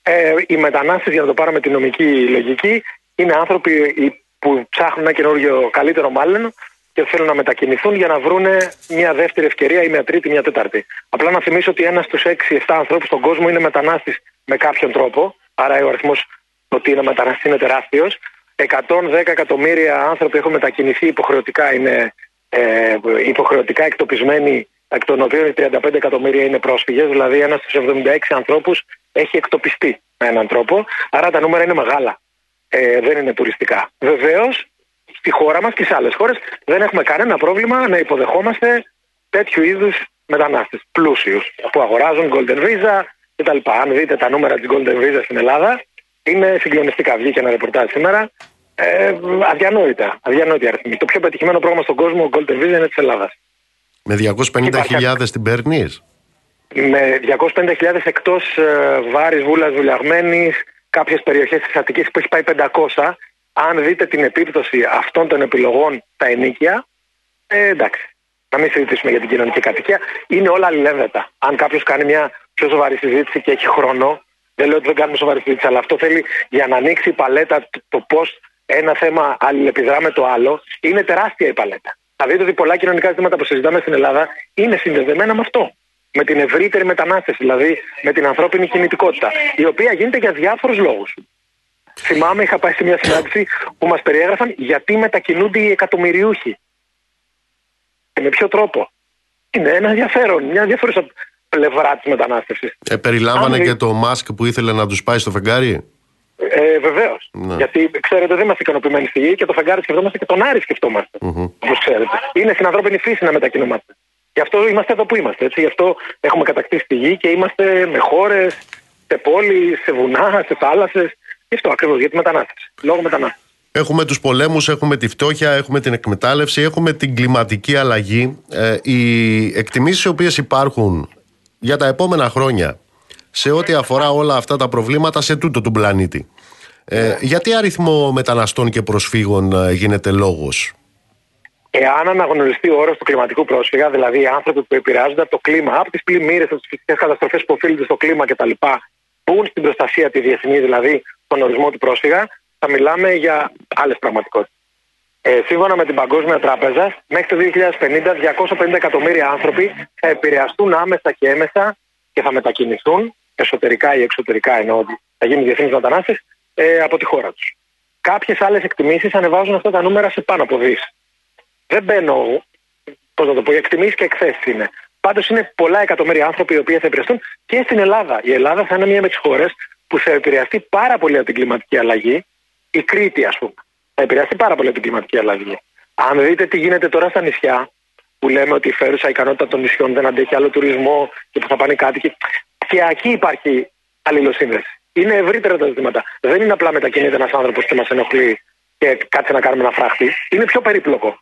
ε, οι μετανάστες, για να το πάρουμε τη νομική λογική, είναι άνθρωποι που ψάχνουν ένα καινούργιο καλύτερο μάλλον και θέλουν να μετακινηθούν για να βρουν μια δεύτερη ευκαιρία ή μια τρίτη, μια τέταρτη. Απλά να θυμίσω ότι ένας στους 6-7 ανθρώπους στον κόσμο είναι μετανάστης με κάποιον τρόπο. Άρα ο αριθμός ότι είναι μεταναστή είναι τεράστιος. 110 εκατομμύρια άνθρωποι έχουν μετακινηθεί υποχρεωτικά, είναι ε, υποχρεωτικά εκτοπισμένοι, εκ των οποίων 35 εκατομμύρια είναι πρόσφυγες. Δηλαδή, ένας στους 76 ανθρώπους έχει εκτοπιστεί με έναν τρόπο. Άρα τα νούμερα είναι μεγάλα. Ε, δεν είναι τουριστικά. Βεβαίως, στη χώρα μας και σε άλλες χώρες δεν έχουμε κανένα πρόβλημα να υποδεχόμαστε τέτοιου είδους μετανάστες. Πλούσιους που αγοράζουν Golden Visa κτλ. Αν δείτε τα νούμερα της Golden Visa στην Ελλάδα, Είναι συγκλονιστικά. Βγήκε ένα ρεπορτάζ σήμερα. Ε, αδιανόητα. Αδιανόητα αριθμή. Το πιο πετυχημένο πρόγραμμα στον κόσμο, ο Golden Vision, είναι της Ελλάδας. Με 250.000 την παίρνει. Με 250.000 εκτός ε, Βάρης, Βούλας, Βουλιαγμένη, κάποιες περιοχές της Αττικής που έχει πάει 500. Αν δείτε την επίπτωση αυτών των επιλογών στα ενίκια, ε, εντάξει. Να μην συζητήσουμε για την κοινωνική κατοικία. Είναι όλα αλληλένδετα. Αν κάποιος κάνει μια πιο σοβαρή συζήτηση και έχει χρόνο, δεν λέω ότι δεν κάνουμε σοβαρή συζήτηση, αλλά αυτό θέλει για να ανοίξει η παλέτα το πώς ένα θέμα αλληλεπιδρά με το άλλο, είναι τεράστια η παλέτα. Θα δείτε ότι πολλά κοινωνικά ζητήματα που συζητάμε στην Ελλάδα είναι συνδεδεμένα με αυτό. Με την ευρύτερη μετανάστευση, δηλαδή με την ανθρώπινη κινητικότητα, η οποία γίνεται για διάφορους λόγους. Θυμάμαι, είχα πάει σε μια συνάντηση που μας περιέγραφαν γιατί μετακινούνται οι εκατομμυριούχοι. Και με ποιο τρόπο. Είναι ένα ενδιαφέρον, μια ενδιαφέρουσα πλευρά της μετανάστευσης. Ε, περιλάμβανε και το Μάσκ που ήθελε να τους πάει στο φεγγάρι; Ε, Βεβαίως. Ναι. Γιατί ξέρετε, δεν είμαστε ικανοποιημένοι στη γη και το φεγγάρι σκεφτόμαστε και τον Άρη σκεφτόμαστε. Mm-hmm. Όπως ξέρετε. Είναι στην ανθρώπινη φύση να μετακινούμαστε. Γι' αυτό είμαστε εδώ που είμαστε. Έτσι. Γι' αυτό έχουμε κατακτήσει τη γη και είμαστε με χώρες, σε πόλεις, σε βουνά, σε θάλασσες. Γι' αυτό ακριβώς, για τη μετανάστευση. Λόγω μετανάστευσης. Έχουμε τους πολέμους, έχουμε τη φτώχεια, έχουμε την εκμετάλλευση, έχουμε την κλιματική αλλαγή. Ε, οι εκτιμήσεις οι οποίες υπάρχουν για τα επόμενα χρόνια σε ό,τι αφορά όλα αυτά τα προβλήματα σε τούτο του πλανήτη. Ε, γιατί αριθμό μεταναστών και προσφύγων ε, γίνεται λόγος; Εάν αναγνωριστεί ο όρος του κλιματικού πρόσφυγα, δηλαδή οι άνθρωποι που επηρεάζονται από το κλίμα, από τις πλημμύρες, από τις φυσικές καταστροφές που οφείλονται στο κλίμα κτλ., μπουν στην προστασία τη διεθνή, δηλαδή τον ορισμό του πρόσφυγα, θα μιλάμε για άλλες πραγματικότητες. Ε, σύμφωνα με την Παγκόσμια Τράπεζα, μέχρι το 2050 250 εκατομμύρια άνθρωποι θα επηρεαστούν άμεσα και έμεσα και θα μετακινηθούν εσωτερικά ή εξωτερικά, ενώ θα γίνουν διεθνεί μετανάστες, ε, από τη χώρα τους. Κάποιες άλλες εκτιμήσεις ανεβάζουν αυτά τα νούμερα σε πάνω από δις. Δεν μπαίνω, πώς να το πω, οι εκτιμήσεις και εκθέσεις είναι. Πάντως είναι πολλά εκατομμύρια άνθρωποι οι οποίοι θα επηρεαστούν και στην Ελλάδα. Η Ελλάδα θα είναι μία με τις χώρες που θα επηρεαστεί πάρα πολύ από την κλιματική αλλαγή. Η Κρήτη, ας πούμε, θα επηρεαστεί πάρα πολύ από την κλιματική αλλαγή. Αν δείτε τι γίνεται τώρα στα νησιά, που λέμε ότι η φέρουσα ικανότητα των νησιών δεν αντέχει άλλο τουρισμό και που θα πάνε κάτοικοι. Και εκεί υπάρχει αλληλοσύνδεση. Είναι ευρύτερα τα ζητήματα. Δεν είναι απλά μετακινείται ένας άνθρωπος και μας ενοχλεί και κάτσε να κάνουμε ένα φράχτη. Είναι πιο περίπλοκο.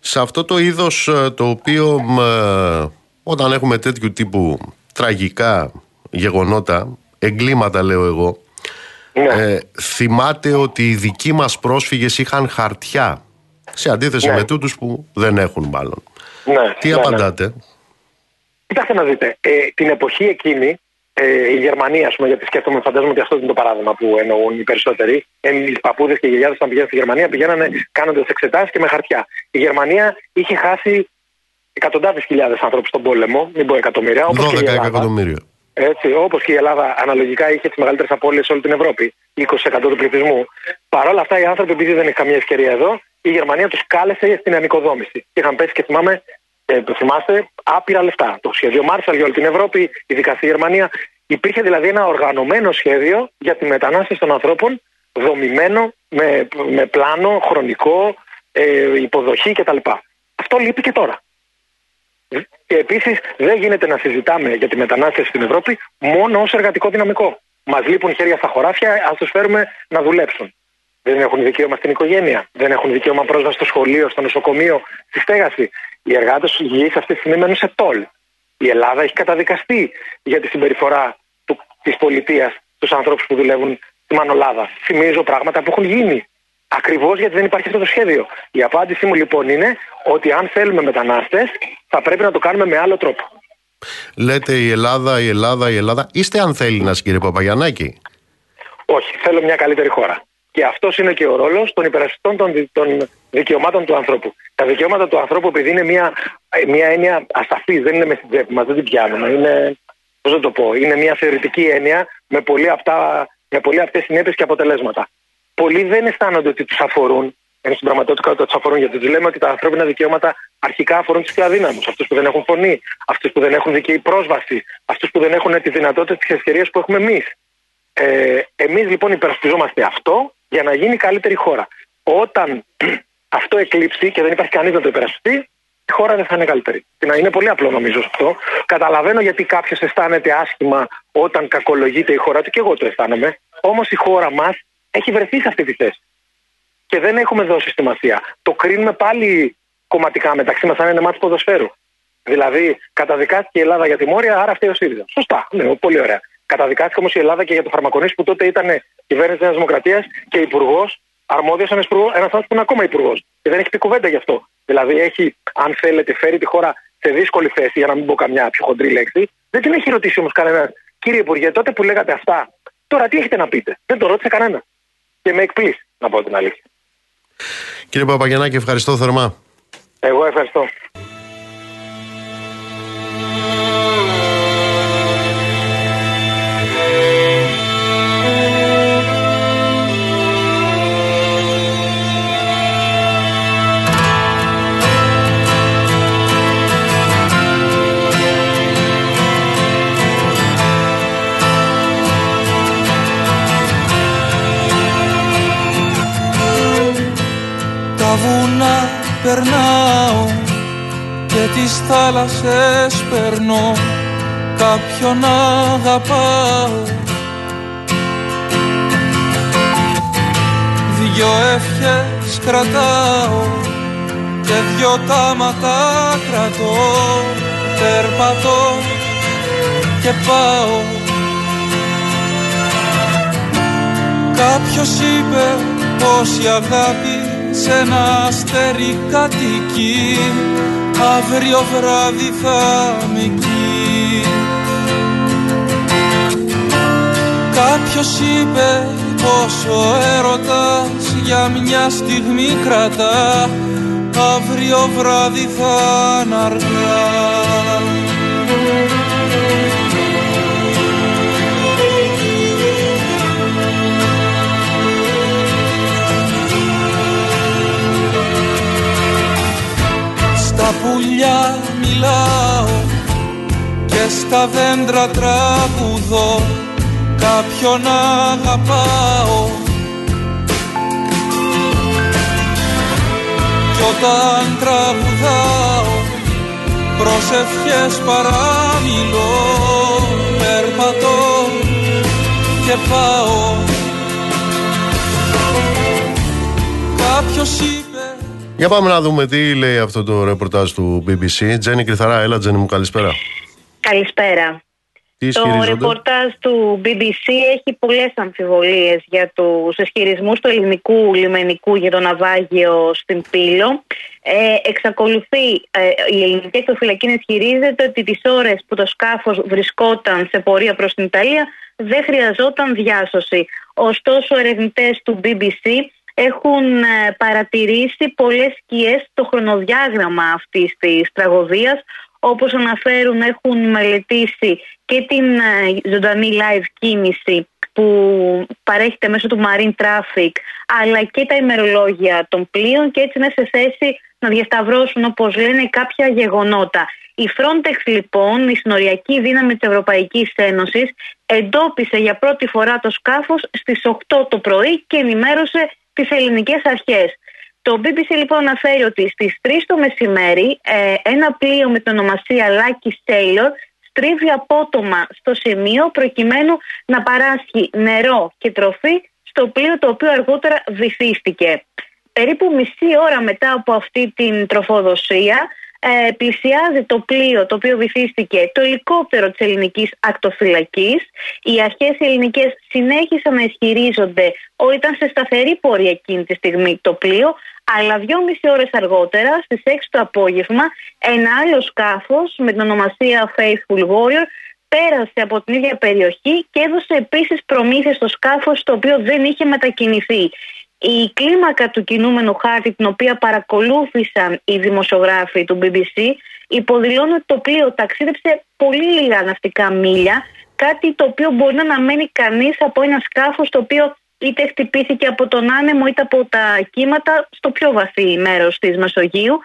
Σε αυτό το είδος ε, το οποίο ε, όταν έχουμε τέτοιου τύπου τραγικά γεγονότα, εγκλήματα λέω εγώ, ναι. ε, θυμάται ότι οι δικοί μας πρόσφυγες είχαν χαρτιά σε αντίθεση ναι. με τούτους που δεν έχουν μάλλον. Ναι, Τι ναι, απαντάτε; Ναι. Κοιτάξτε να δείτε, ε, την εποχή εκείνη ε, η Γερμανία, ας πούμε, γιατί σκέφτομαι, φαντάζομαι ότι αυτό είναι το παράδειγμα που εννοούν οι περισσότεροι. Ε, οι παππούδες και οι γιαγιάδες όταν πηγαίνουν στη Γερμανία πηγαίνανε κάνοντας εξετάσεις και με χαρτιά. Η Γερμανία είχε χάσει εκατοντάδες χιλιάδες ανθρώπους στον πόλεμο, μην πω εκατομμύρια. 12 και η εκατομμύρια. Έτσι, όπως και η Ελλάδα αναλογικά είχε τις μεγαλύτερες απώλειες σε όλη την Ευρώπη, 20% του πληθυσμού. Παρ' όλα αυτά, οι άνθρωποι, επειδή δεν είχαν καμία ευκαιρία εδώ, η Γερμανία τους κάλεσε στην ανοικοδόμηση. Είχαν πέσει και θυμάμαι ε, θυμάστε, άπειρα λεφτά. Το σχέδιο Μάρσαλ για όλη την Ευρώπη, ειδικά στη Γερμανία. Υπήρχε δηλαδή ένα οργανωμένο σχέδιο για τη μετανάστευση των ανθρώπων, δομημένο με, με πλάνο, χρονικό, ε, υποδοχή κτλ. Αυτό λείπει και τώρα. Και επίσης δεν γίνεται να συζητάμε για τη μετανάστευση στην Ευρώπη μόνο ως εργατικό δυναμικό. Μας λείπουν χέρια στα χωράφια, ας τους φέρουμε να δουλέψουν. Δεν έχουν δικαίωμα στην οικογένεια. Δεν έχουν δικαίωμα πρόσβαση στο σχολείο, στο νοσοκομείο, στη στέγαση. Οι εργάτες υγιείς αυτή τη στιγμή μένουν σε τόλ. Η Ελλάδα έχει καταδικαστεί για τη συμπεριφορά της πολιτείας στους ανθρώπους που δουλεύουν στη Μανολάδα. Θυμίζω πράγματα που έχουν γίνει. Ακριβώς γιατί δεν υπάρχει αυτό το σχέδιο. Η απάντησή μου λοιπόν είναι ότι αν θέλουμε μετανάστες, θα πρέπει να το κάνουμε με άλλο τρόπο. Λέτε η Ελλάδα, η Ελλάδα, η Ελλάδα. Είστε αν θέλει να κύριε Παπαγιανάκη. Όχι, θέλω μια καλύτερη χώρα. Και αυτός είναι και ο ρόλος των υπερασπιστών των, των δικαιωμάτων του ανθρώπου. Τα δικαιώματα του ανθρώπου, επειδή είναι μια, μια έννοια ασταθής, δεν είναι μες στην τσέπη μας, δεν την πιάνουμε. Είναι, πώς να το πω, είναι μια θεωρητική έννοια με πολύ, αυτά, με πολύ αυτές συνέπειες και αποτελέσματα. Πολλοί δεν αισθάνονται ότι τους αφορούν, ενώ στην πραγματικότητα τους αφορούν, γιατί τους λέμε ότι τα ανθρώπινα δικαιώματα αρχικά αφορούν τους πιο αδύναμους. Αυτούς που δεν έχουν φωνή, αυτούς που δεν έχουν δικαιή πρόσβαση, αυτούς που δεν έχουν τι δυνατότητε και ευκαιρίε που έχουμε εμείς. Ε, Εμείς λοιπόν υπερασπιζόμαστε αυτό για να γίνει καλύτερη χώρα. Όταν αυτό εκλείψει και δεν υπάρχει κανείς να το υπερασπιστεί, η χώρα δεν θα είναι καλύτερη. Είναι πολύ απλό νομίζω αυτό. Καταλαβαίνω γιατί κάποιος αισθάνεται άσχημα όταν κακολογείται η χώρα του, και εγώ το αισθάνομαι. Όμως η χώρα μας έχει βρεθεί σε αυτή τη θέση. Και δεν έχουμε δώσει σημασία. Το κρίνουμε πάλι κομματικά μεταξύ μας, αν είναι μάτι ποδοσφαίρου. Δηλαδή, καταδικάστηκε η Ελλάδα για τη Μόρια, άρα φταίει ο ΣΥΡΙΖΑ. Σωστά, ναι, πολύ ωραία. Καταδικάστηκε όμως η Ελλάδα και για το φαρμακονίσιο που τότε ήταν κυβέρνηση τη Νέας Δημοκρατίας και υπουργός, αρμόδιος ένας άνθρωπος που είναι ακόμα υπουργός. Και δεν έχει πει κουβέντα γι' αυτό. Δηλαδή, έχει, αν θέλετε, φέρει τη χώρα σε δύσκολη θέση, για να μην πω καμιά πιο χοντρή λέξη. Δεν την έχει ρωτήσει όμως κανένας. Κύριε Υπουργέ, τότε που λέγατε αυτά, τώρα τι έχετε να πείτε; Δεν το ρώτησε κανένας. Και με εκπλήσει, να πω την αλήθεια. Κύριε Παπαγεννάκη, ευχαριστώ θερμά. Εγώ ευχαριστώ. Τις θάλασσες περνώ κάποιον αγαπάω. Δυο ευχές κρατάω και δυο τάματα κρατώ. Περπατώ και πάω. Κάποιος είπε πως η αγάπη σε ένα αστέρι κατοικεί αύριο βράδυ θα με εκεί. Κάποιος είπε πως ο έρωτας για μια στιγμή κρατά. Αύριο βράδυ θα είναι αργά πουλιά μιλάω και στα δέντρα τραγουδώ κάποιον αγαπάω. Κι όταν τραγουδάω προσευχές παραμιλώ περπατώ και πάω. Κάποιος για πάμε να δούμε τι λέει αυτό το ρεπορτάζ του BBC. Τζένι Κρυθαρά, έλα Τζένι μου, καλησπέρα. Καλησπέρα. Τι το ρεπορτάζ του BBC έχει πολλές αμφιβολίες για τους ισχυρισμούς του ελληνικού λιμενικού για το ναυάγιο στην Πύλο. Ε, εξακολουθεί ε, η ελληνική εκτοφυλακή να ισχυρίζεται ότι τις ώρες που το σκάφος βρισκόταν σε πορεία προς την Ιταλία δεν χρειαζόταν διάσωση. Ωστόσο, ερευνητές του BBC έχουν ε, παρατηρήσει πολλές σκιές στο χρονοδιάγραμμα αυτής της τραγωδίας όπως αναφέρουν έχουν μελετήσει και την ε, ζωντανή live κίνηση που παρέχεται μέσω του Marine Traffic αλλά και τα ημερολόγια των πλοίων και έτσι είναι σε θέση να διασταυρώσουν όπως λένε κάποια γεγονότα. Η Frontex λοιπόν, η συνοριακή δύναμη της Ευρωπαϊκής Ένωσης εντόπισε για πρώτη φορά το σκάφος στις 8 το πρωί και ενημέρωσε τις ελληνικές αρχές. Το BBC λοιπόν αναφέρει ότι στις 3 το μεσημέρι ε, ένα πλοίο με την ονομασία Lucky Sailor στρίβει απότομα στο σημείο προκειμένου να παράσχει νερό και τροφή στο πλοίο το οποίο αργότερα βυθίστηκε. Περίπου μισή ώρα μετά από αυτή την τροφοδοσία ε, πλησιάζει το πλοίο το οποίο βυθίστηκε το ελικόπτερο της ελληνικής ακτοφυλακής. Οι αρχές ελληνικές συνέχισαν να ισχυρίζονται ότι ήταν σε σταθερή πορεία εκείνη τη στιγμή το πλοίο, αλλά δυόμιση ώρες αργότερα, στις 6 το απόγευμα, ένα άλλο σκάφος με την ονομασία Faithful Warrior πέρασε από την ίδια περιοχή και έδωσε επίσης προμήθειες στο σκάφος το οποίο δεν είχε μετακινηθεί. Η κλίμακα του κινούμενου χάρτη, την οποία παρακολούθησαν οι δημοσιογράφοι του BBC, υποδηλώνει ότι το πλοίο ταξίδεψε πολύ λίγα ναυτικά μίλια, κάτι το οποίο μπορεί να αναμένει κανείς από ένα σκάφος το οποίο είτε χτυπήθηκε από τον άνεμο είτε από τα κύματα στο πιο βαθύ μέρος της Μεσογείου.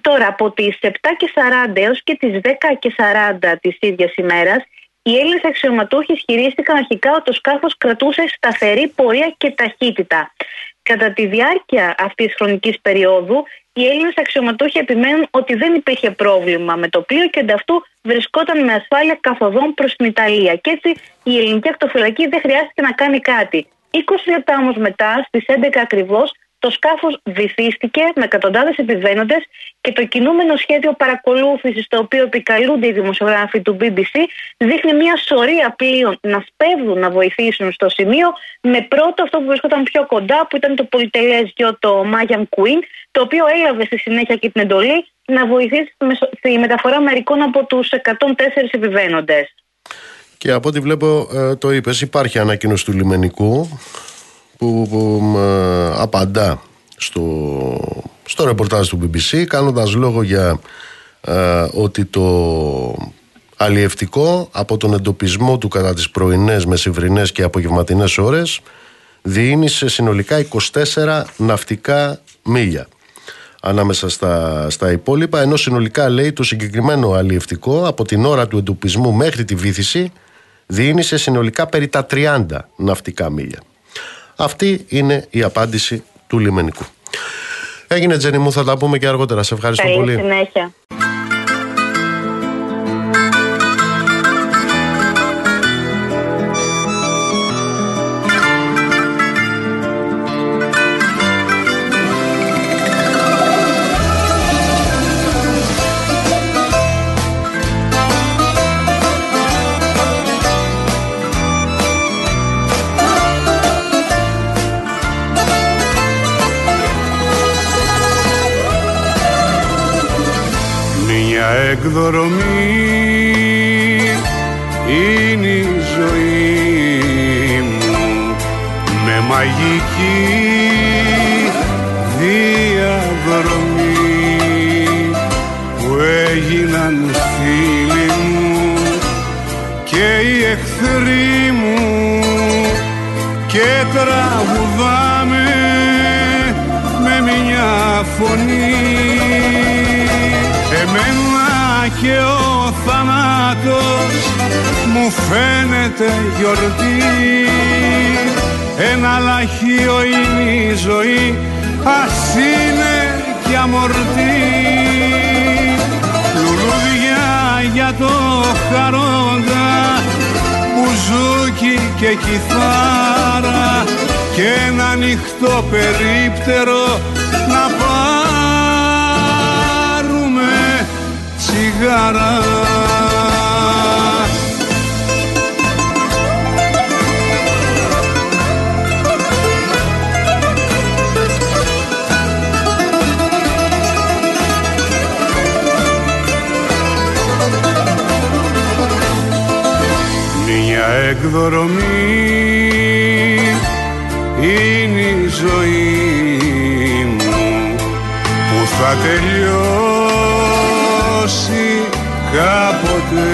Τώρα από τις 7 και 40 έως και τις 10 και 40 της ίδιας ημέρας οι Έλληνες αξιωματούχοι ισχυρίστηκαν αρχικά ότι το σκάφος κρατούσε σταθερή πορεία και ταχύτητα. Κατά τη διάρκεια αυτής της χρονικής περίοδου, οι Έλληνες αξιωματούχοι επιμένουν ότι δεν υπήρχε πρόβλημα με το πλοίο και ανταυτού βρισκόταν με ασφάλεια καθοδόν προς την Ιταλία. Και έτσι η ελληνική ακτοφυλακή δεν χρειάστηκε να κάνει κάτι. 20 λεπτά όμως μετά, στις 11 ακριβώς, το σκάφος βυθίστηκε με εκατοντάδες επιβαίνοντες και το κινούμενο σχέδιο παρακολούθησης το οποίο επικαλούνται οι δημοσιογράφοι του BBC δείχνει μια σωρία πλοίων να σπέβδουν να βοηθήσουν στο σημείο με πρώτο αυτό που βρισκόταν πιο κοντά που ήταν το πολυτελές γιο το Μάγιαν Κουίν το οποίο έλαβε στη συνέχεια και την εντολή να βοηθήσει στη μεταφορά μερικών από τους 104 επιβαίνοντες. Και από ό,τι βλέπω ε, το είπες υπάρχει ανακοίνωση του λιμενικού που, που ε, απαντά στο, στο ρεπορτάζ του BBC κάνοντας λόγο για ε, ότι το αλλιευτικό από τον εντοπισμό του κατά τις πρωινές, μεσημβρινές και απογευματινές ώρες διήνυσε συνολικά 24 ναυτικά μίλια ανάμεσα στα, στα υπόλοιπα ενώ συνολικά λέει το συγκεκριμένο αλλιευτικό από την ώρα του εντοπισμού μέχρι τη βήθηση διήνυσε συνολικά περί τα 30 ναυτικά μίλια. Αυτή είναι η απάντηση του λιμενικού. Έγινε Τζένι μου, θα τα πούμε και αργότερα. Σε ευχαριστώ Καλή πολύ. συνέχεια. Εκδρομή γιορτή Ένα λαχείο είναι η ζωή ας είναι και αμορτή Λουλούδια για το χαρόντα μπουζούκι και κιθάρα και ένα ανοιχτό περίπτερο να πάρουμε τσιγάρα. Εκδρομή είναι η ζωή μου που θα τελειώσει κάποτε.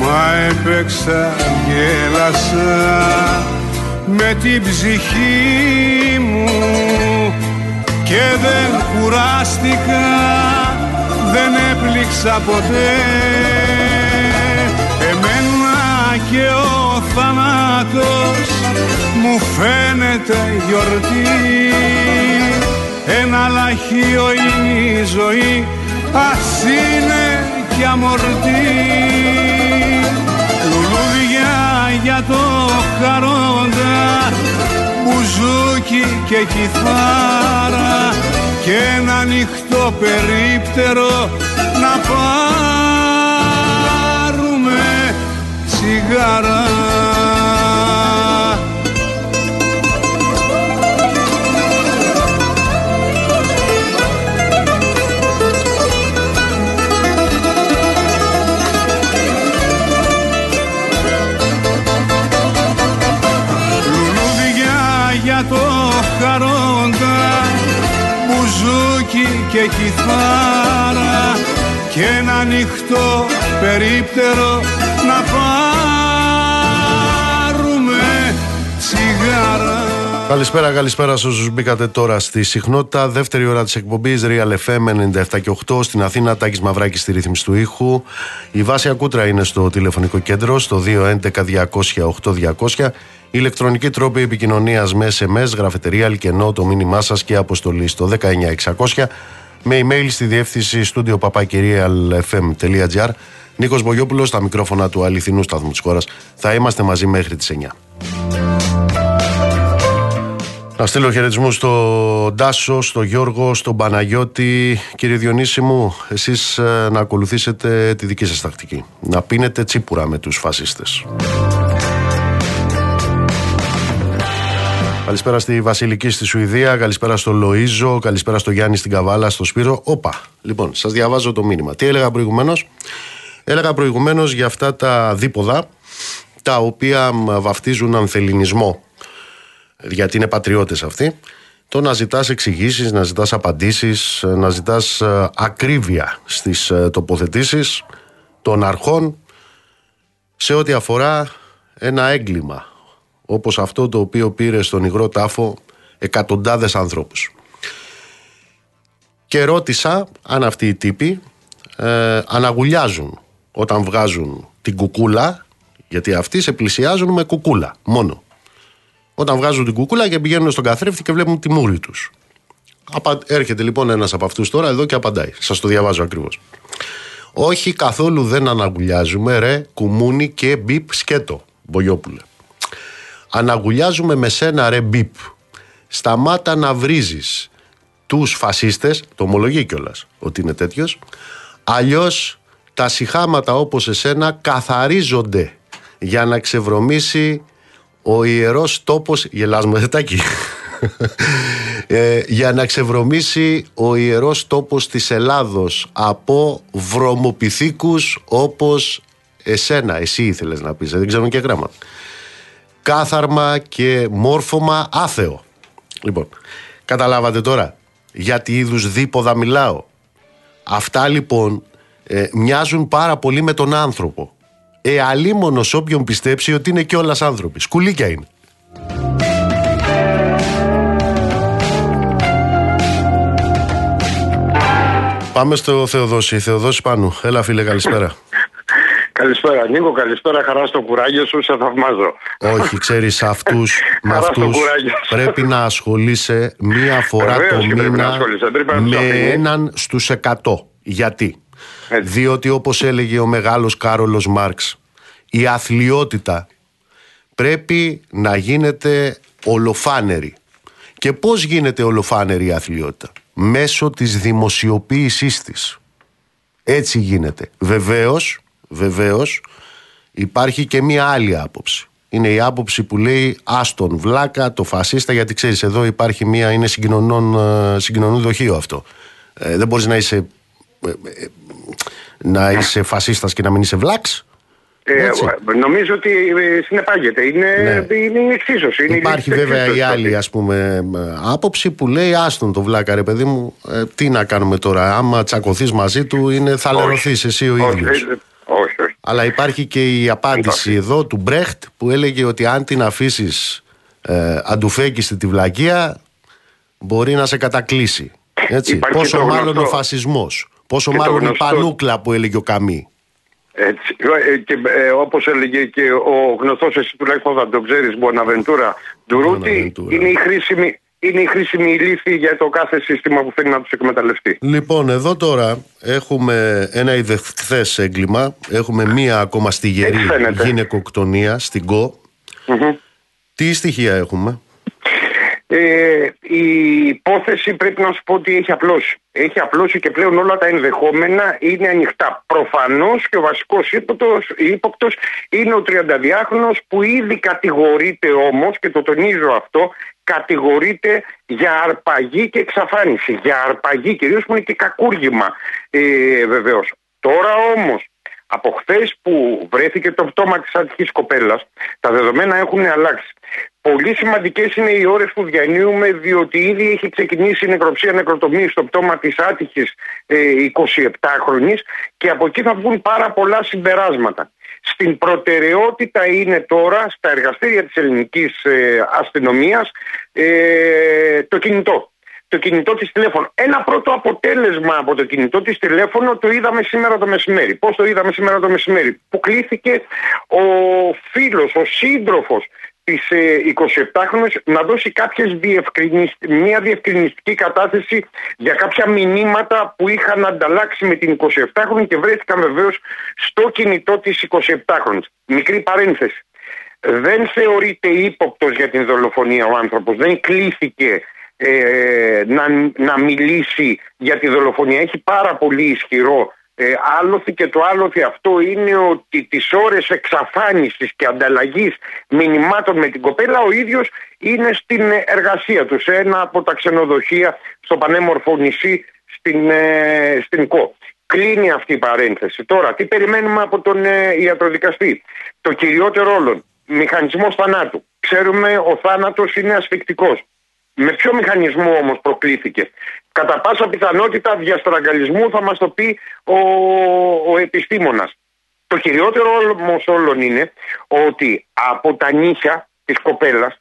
Μα έπαιξα γέλασα με την ψυχή μου και δεν κουράστηκα δεν έπληξα ποτέ. εμένα και ο θάνατος μου φαίνεται γιορτή. Ένα λαχείο είναι η ζωή ας είναι και αμορτή. Λουλούδια για το χαρόντα μπουζούκι και κιθάρα και ένα ανοιχτό περίπτερο να πάρουμε τσιγάρα Λουλούδια για το χαρόντα μπουζούκι και κιθάρα και ένα ανοιχτό περίπτερο Καλησπέρα, καλησπέρα σε όσους μπήκατε τώρα στη συχνότητα. Δεύτερη ώρα της εκπομπής Real FM 97 και 8 στην Αθήνα. Τάκης Μαυράκης στη ρύθμιση του ήχου. Η Βάσια Κούτρα είναι στο τηλεφωνικό κέντρο στο 211 200 8200 Ηλεκτρονική τρόπη επικοινωνίας με SMS, γραφετερία, αλκενό, το μήνυμά σας και αποστολή στο 19600 με email στη διεύθυνση studio papakirialfm.gr. Νίκος Μπογιόπουλος στα μικρόφωνα του αληθινού σταθμού της χώρας. Θα είμαστε μαζί μέχρι τις 9. Να στείλω χαιρετισμού στον Τάσο, στον Γιώργο, στον Παναγιώτη. Κύριε Διονύση μου, εσείς ε, να ακολουθήσετε τη δική σας τακτική. Να πίνετε τσίπουρα με τους φασίστες. Καλησπέρα στη Βασιλική στη Σουηδία, καλησπέρα στο Λοίζο, καλησπέρα στο Γιάννη στην Καβάλα, στο Σπύρο. Όπα, λοιπόν, σας διαβάζω το μήνυμα. Τι έλεγα προηγουμένως; Έλεγα προηγουμένως για αυτά τα δίποδα, τα οποία βαφτίζουν ανθεληνισμό γιατί είναι πατριώτες αυτοί, το να ζητάς εξηγήσεις, να ζητάς απαντήσεις, να ζητάς ε, ακρίβεια στις ε, τοποθετήσεις των αρχών σε ό,τι αφορά ένα έγκλημα όπως αυτό το οποίο πήρε στον υγρό τάφο εκατοντάδες ανθρώπους. Και ρώτησα αν αυτοί οι τύποι ε, αναγουλιάζουν όταν βγάζουν την κουκούλα γιατί αυτοί σε πλησιάζουν με κουκούλα μόνο. Όταν βγάζουν την κουκούλα και πηγαίνουν στον καθρέφτη και βλέπουν τη μούρη τους. Έρχεται λοιπόν ένας από αυτούς τώρα εδώ και απαντάει. Σας το διαβάζω ακριβώς. Όχι καθόλου δεν αναγουλιάζουμε ρε κουμούνι και μπιπ σκέτο Μπογιόπουλε Αναγουλιάζουμε με σένα ρε μπιπ Σταμάτα να βρίζεις τους φασίστες Το ομολογεί κιόλας ότι είναι τέτοιος. Αλλιώς τα συχάματα όπως εσένα καθαρίζονται για να ξεβρωμήσει ο ιερός τόπος, γελάς μου ε, για να ξεβρωμήσει ο ιερός τόπος της Ελλάδος από βρωμοπιθήκους όπως εσένα, εσύ ήθελες να πεις, δεν ξέρω και γράμμα. Κάθαρμα και μόρφωμα άθεο. Λοιπόν, καταλάβατε τώρα για τι είδους δίποδα μιλάω. Αυτά λοιπόν ε, μοιάζουν πάρα πολύ με τον άνθρωπο. Ε, αλίμονος όποιον πιστέψει ότι είναι κιόλας άνθρωποι. Σκουλίκια είναι. Πάμε στο Θεοδόση. Θεοδόση Πάνου. Έλα φίλε, καλησπέρα. Καλησπέρα Νίκο, καλησπέρα χαρά στο κουράγιο σου, σε θαυμάζω. Όχι, ξέρεις αυτούς, με αυτούς πρέπει να ασχολείσαι μία φορά το μήνα με έναν στους εκατό. Γιατί; Διότι όπως έλεγε ο μεγάλος Κάρολος Μάρξ, η αθλειότητα πρέπει να γίνεται ολοφάνερη. Και πώς γίνεται ολοφάνερη η αθλειότητα; Μέσω της δημοσιοποίησής της. Έτσι γίνεται. Βεβαίως, βεβαίως υπάρχει και μία άλλη άποψη. Είναι η άποψη που λέει άστον βλάκα το φασίστα γιατί ξέρεις εδώ υπάρχει μία, είναι συγκοινωνών, ε, συγκοινωνών δοχείο αυτό. Ε, δεν μπορείς να είσαι ε, να είσαι φασίστας και να μην είσαι βλάξ. Ε, νομίζω ότι ε, συνεπάγεται. Είναι, ναι. είναι η εξίσωση. Είναι Υπάρχει βέβαια η άλλη ας πούμε, άποψη που λέει άστον το βλάκα ρε παιδί μου ε, τι να κάνουμε τώρα άμα τσακωθείς μαζί του είναι, θα λερωθείς εσύ ο ίδιος. Ε, όχι, όχι. Αλλά υπάρχει και η απάντηση εδώ του Μπρέχτ που έλεγε ότι αν την αφήσεις ε, αντουφέκιστη τη βλακεία μπορεί να σε κατακλείσει. Έτσι. Πόσο μάλλον ο φασισμός. Πόσο μάλλον η πανούκλα που έλεγε ο Καμί. Έτσι. Ε, και ε, όπως έλεγε και ο γνωστός, εσύ τουλάχιστον θα το ξέρεις, Μποναβεντούρα Ντουρούτη, είναι η χρήσιμη. Είναι η χρήσιμη λύση για το κάθε σύστημα που θέλει να τους εκμεταλλευτεί. Λοιπόν, εδώ τώρα έχουμε ένα ιδεχθές έγκλημα. Έχουμε μία ακόμα στιγερή γυναικοκτονία στην ΚΟ. Τι στοιχεία έχουμε; Ε, η υπόθεση πρέπει να σου πω ότι έχει απλώσει. Έχει απλώσει και πλέον όλα τα ενδεχόμενα είναι ανοιχτά. Προφανώς και ο βασικός ύποπτος είναι ο 32χρονο που ήδη κατηγορείται όμως, και το τονίζω αυτό, κατηγορείται για αρπαγή και εξαφάνιση. Για αρπαγή κυρίως που είναι και κακούργημα ε, βεβαίως. Τώρα όμως από χθες που βρέθηκε το πτώμα της άτυχη κοπέλας, τα δεδομένα έχουν αλλάξει. Πολύ σημαντικές είναι οι ώρες που διανύουμε, διότι ήδη έχει ξεκινήσει η νεκροψία νεκροτομή στο πτώμα της άτυχης ε, 27χρονη και από εκεί θα βγουν πάρα πολλά συμπεράσματα. Στην προτεραιότητα είναι τώρα στα εργαστήρια της ελληνικής ε, αστυνομίας ε, το κινητό το κινητό της τηλέφωνο. Ένα πρώτο αποτέλεσμα από το κινητό της τηλέφωνο το είδαμε σήμερα το μεσημέρι. Πώς το είδαμε σήμερα το μεσημέρι; Που κλήθηκε ο φίλος, ο σύντροφος τις 27χρονες να δώσει κάποιες μια διευκρινιστική κατάθεση για κάποια μηνύματα που είχαν ανταλλάξει με την 27χρονη και βρέθηκαν βεβαίως στο κινητό της 27χρονης. Μικρή παρένθεση. Δεν θεωρείται ύποπτος για την δολοφονία ο άνθρωπος. Δεν κλήθηκε ε, να, να μιλήσει για τη δολοφονία. Έχει πάρα πολύ ισχυρό ε, άλοθη και το άλοθη αυτό είναι ότι τις ώρες εξαφάνισης και ανταλλαγής μηνυμάτων με την κοπέλα ο ίδιος είναι στην εργασία του σε ένα από τα ξενοδοχεία στο πανέμορφο νησί στην, ε, στην ΚΟ. Κλείνει αυτή η παρένθεση. Τώρα, τι περιμένουμε από τον ε, ιατροδικαστή; Το κυριότερο όλων, μηχανισμός θανάτου. Ξέρουμε ο θάνατος είναι ασφικτικός. Με ποιο μηχανισμό όμως προκλήθηκε; Κατά πάσα πιθανότητα διαστραγγαλισμού θα μας το πει ο, ο επιστήμονας. Το κυριότερο όμως όλων είναι ότι από τα νύχια της κοπέλας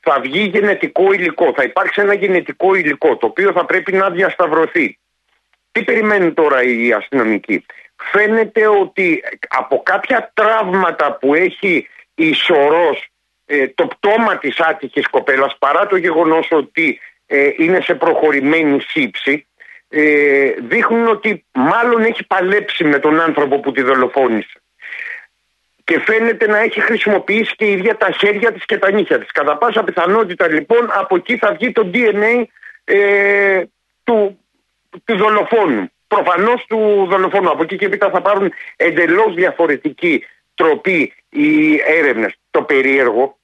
θα βγει γενετικό υλικό, θα υπάρξει ένα γενετικό υλικό το οποίο θα πρέπει να διασταυρωθεί. Τι περιμένει τώρα η αστυνομική. Φαίνεται ότι από κάποια τραύματα που έχει η σωρός ε, το πτώμα της άτυχης κοπέλας παρά το γεγονός ότι ε, είναι σε προχωρημένη σύψη ε, δείχνουν ότι μάλλον έχει παλέψει με τον άνθρωπο που τη δολοφόνησε και φαίνεται να έχει χρησιμοποιήσει και η ίδια τα χέρια της και τα νύχια της. Κατά πάσα πιθανότητα λοιπόν από εκεί θα βγει το DNA ε, του, του δολοφόνου. Προφανώς του δολοφόνου. Από εκεί και έπειτα θα πάρουν εντελώς διαφορετική τροπή οι έρευνες. Το περίεργο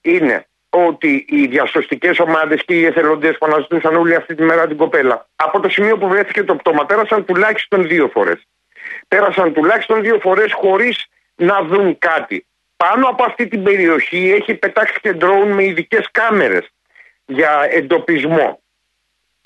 είναι ότι οι διασωστικές ομάδες και οι εθελοντές που αναζητούσαν όλη αυτή τη μέρα την κοπέλα, από το σημείο που βρέθηκε το πτώμα, πέρασαν τουλάχιστον δύο φορές. Πέρασαν τουλάχιστον δύο φορές χωρίς να δουν κάτι. Πάνω από αυτή την περιοχή έχει πετάξει και ντρόουν με ειδικές κάμερες για εντοπισμό.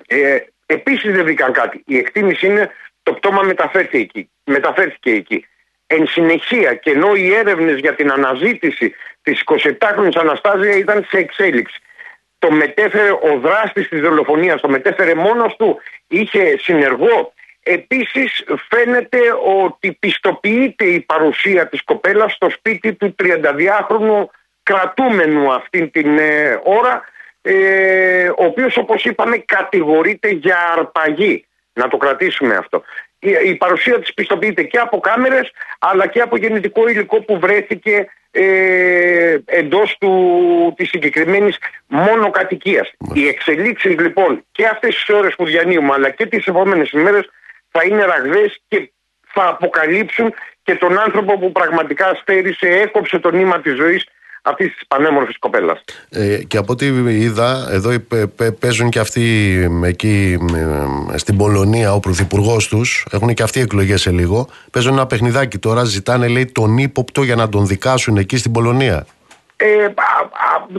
Ε, Επίσης δεν βρήκαν κάτι. Η εκτίμηση είναι το πτώμα μεταφέρθηκε εκεί. Μεταφέρθηκε εκεί. Εν συνεχεία, και ενώ οι έρευνες για την αναζήτηση της 27χρονη Αναστάζια ήταν σε εξέλιξη. Το μετέφερε ο δράστης της δολοφονίας, το μετέφερε μόνος του, είχε συνεργό. Επίσης φαίνεται ότι πιστοποιείται η παρουσία της κοπέλας στο σπίτι του 32χρονου κρατούμενου αυτήν την ε, ώρα, ε, ο οποίος όπως είπαμε κατηγορείται για αρπαγή. Να το κρατήσουμε αυτό η, παρουσία της πιστοποιείται και από κάμερες αλλά και από γεννητικό υλικό που βρέθηκε ε, εντός του, της συγκεκριμένης μόνο κατοικίας. Οι εξελίξεις λοιπόν και αυτές τις ώρες που διανύουμε αλλά και τις επόμενες ημέρες θα είναι ραγδαίες και θα αποκαλύψουν και τον άνθρωπο που πραγματικά στέρισε, έκοψε το νήμα της ζωής αυτής της πανέμορφης κοπέλας. Ε, και από ό,τι είδα, εδώ παίζουν και αυτοί εκεί στην Πολωνία, ο πρωθυπουργός τους, έχουν και αυτοί εκλογές σε λίγο. Παίζουν ένα παιχνιδάκι τώρα, ζητάνε λέει τον ύποπτο για να τον δικάσουν εκεί στην Πολωνία. Ε,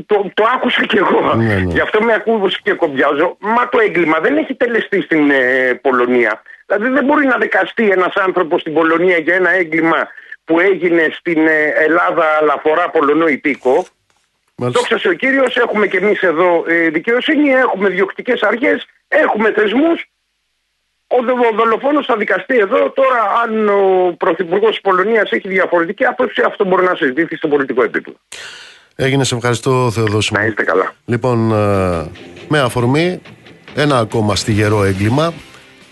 το, το άκουσα και εγώ. Ναι, ναι. Γι' αυτό με ακούω και κομπιάζω. Μα το έγκλημα δεν έχει τελεστεί στην ε, Πολωνία. Δηλαδή δεν μπορεί να δικαστεί ένας άνθρωπος στην Πολωνία για ένα έγκλημα που έγινε στην ε, Ελλάδα αλλά αφορά Πολωνό υπήκο. Δόξα σε ο κύριος, έχουμε και εμείς εδώ ε, δικαιοσύνη, έχουμε διοκτικές αρχές, έχουμε θεσμούς. Ο δολοφόνος θα δικαστεί εδώ. Τώρα, αν ο πρωθυπουργός της Πολωνίας έχει διαφορετική άποψη, αυτό μπορεί να συζητήσει στο πολιτικό επίπεδο. Έγινε, σε ευχαριστώ, Θεοδόσιμο. Να είστε καλά. Λοιπόν, ε, με αφορμή ένα ακόμα στιγερό έγκλημα,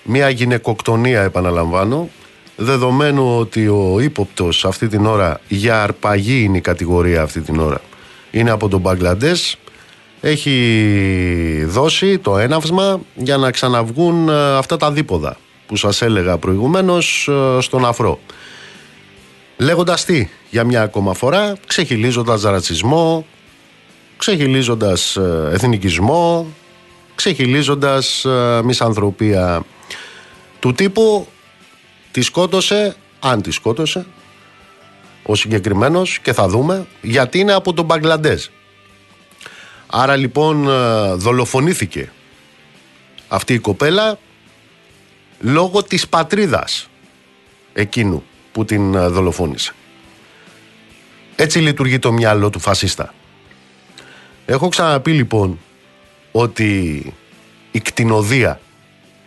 μια γυναικοκτονία, επαναλαμβάνω, δεδομένου ότι ο ύποπτος αυτή την ώρα για αρπαγή είναι η κατηγορία αυτή την ώρα είναι από τον Μπαγκλαντές έχει δώσει το έναυσμα για να ξαναβγούν ε, αυτά τα δίποδα που σας έλεγα προηγουμένως ε, στον αφρό. Λέγοντας τι για μια ακόμα φορά ξεχυλίζοντας ρατσισμό ξεχυλίζοντας ε, εθνικισμό ξεχυλίζοντας μισανθρωπία του τύπου Τη σκότωσε, αν τη σκότωσε, ο συγκεκριμένος και θα δούμε γιατί είναι από τον Μπαγκλαντέζ. Άρα λοιπόν ε, δολοφονήθηκε αυτή η κοπέλα λόγω της πατρίδας εκείνου που την ε, δολοφόνησε. Έτσι λειτουργεί το μυαλό του φασίστα. Έχω ξαναπεί λοιπόν ότι η κτηνοδία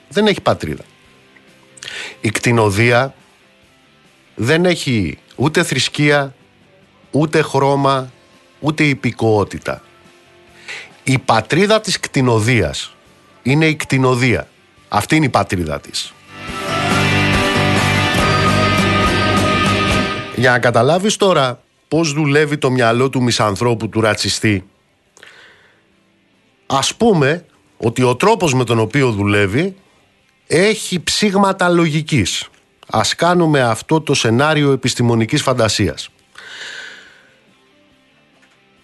δεν έχει πατρίδα. Η κτηνοδία δεν έχει ούτε θρησκεία, ούτε χρώμα, ούτε υπηκοότητα. Η πατρίδα της κτηνοδίας είναι η κτηνοδία. Αυτή είναι η πατρίδα της. Για να καταλάβεις τώρα πώς δουλεύει το μυαλό του μισανθρώπου του ρατσιστή ας πούμε ότι ο τρόπος με τον οποίο δουλεύει έχει ψήγματα λογικής. Ας κάνουμε αυτό το σενάριο επιστημονικής φαντασίας.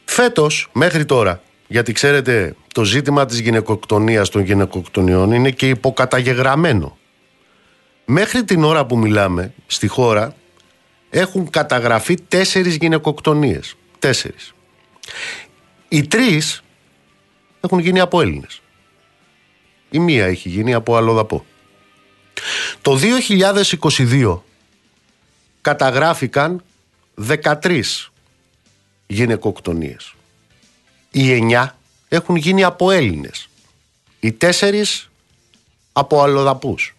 Φέτος, μέχρι τώρα, γιατί ξέρετε το ζήτημα της γυναικοκτονίας των γυναικοκτονιών είναι και υποκαταγεγραμμένο. Μέχρι την ώρα που μιλάμε, στη χώρα, έχουν καταγραφεί τέσσερις γυναικοκτονίες. Τέσσερις. Οι τρεις έχουν γίνει από Έλληνες. Η μία έχει γίνει από αλλοδαπό. Το 2022 καταγράφηκαν 13 γυναικοκτονίες. Οι 9 έχουν γίνει από Έλληνες. Οι 4 από αλλοδαπούς.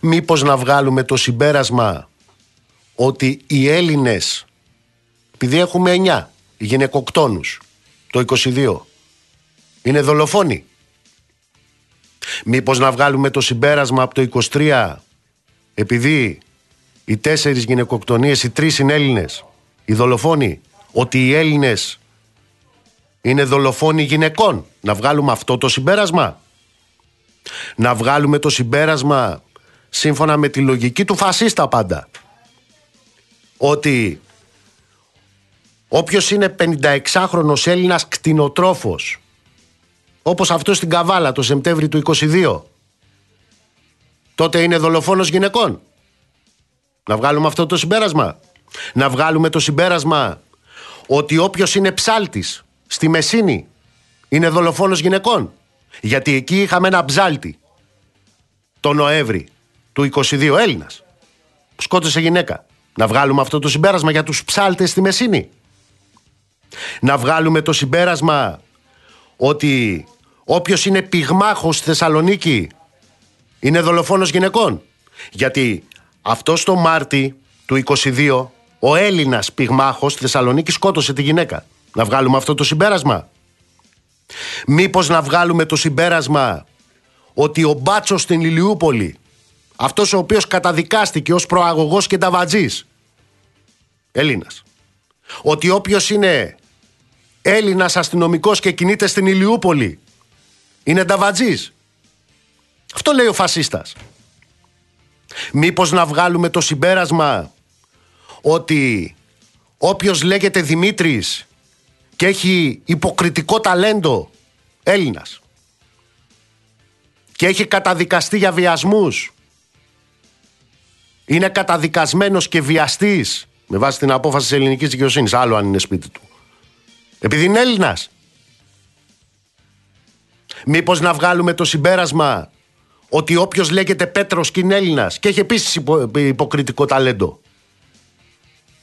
Μήπως να βγάλουμε το συμπέρασμα ότι οι Έλληνες, επειδή έχουμε 9 γυναικοκτόνους το 22, είναι δολοφόνοι; Μήπως να βγάλουμε το συμπέρασμα από το 23 επειδή οι τέσσερις γυναικοκτονίες, οι τρεις είναι Έλληνες, οι δολοφόνοι, ότι οι Έλληνες είναι δολοφόνοι γυναικών. Να βγάλουμε αυτό το συμπέρασμα; Να βγάλουμε το συμπέρασμα σύμφωνα με τη λογική του φασίστα πάντα. Ότι όποιος είναι 56χρονος Έλληνας κτηνοτρόφος όπως αυτός στην Καβάλα το Σεπτέμβρη του 22 τότε είναι δολοφόνος γυναικών. Να βγάλουμε αυτό το συμπέρασμα. Να βγάλουμε το συμπέρασμα ότι όποιος είναι ψάλτης στη Μεσίνη είναι δολοφόνος γυναικών. Γιατί εκεί είχαμε ένα ψάλτη το Νοέμβρη του 22 Έλληνας. Που σκότωσε γυναίκα. Να βγάλουμε αυτό το συμπέρασμα για τους ψάλτες στη Μεσίνη. Να βγάλουμε το συμπέρασμα ότι Όποιος είναι πυγμάχος στη Θεσσαλονίκη είναι δολοφόνος γυναικών. Γιατί αυτό το Μάρτι του 22 ο Έλληνας πυγμάχος στη Θεσσαλονίκη σκότωσε τη γυναίκα. Να βγάλουμε αυτό το συμπέρασμα. Μήπως να βγάλουμε το συμπέρασμα ότι ο Μπάτσος στην Ηλιούπολη αυτός ο οποίος καταδικάστηκε ως προαγωγός και ταβατζής Έλληνας ότι όποιος είναι Έλληνας αστυνομικός και κινείται στην Ηλιούπολη είναι νταβατζής. Αυτό λέει ο φασίστας. Μήπως να βγάλουμε το συμπέρασμα ότι όποιος λέγεται Δημήτρης και έχει υποκριτικό ταλέντο Έλληνας και έχει καταδικαστεί για βιασμούς είναι καταδικασμένος και βιαστής με βάση την απόφαση της ελληνικής δικαιοσύνης άλλο αν είναι σπίτι του επειδή είναι Έλληνας Μήπως να βγάλουμε το συμπέρασμα ότι όποιος λέγεται Πέτρος και είναι Έλληνας και έχει επίσης υποκριτικό ταλέντο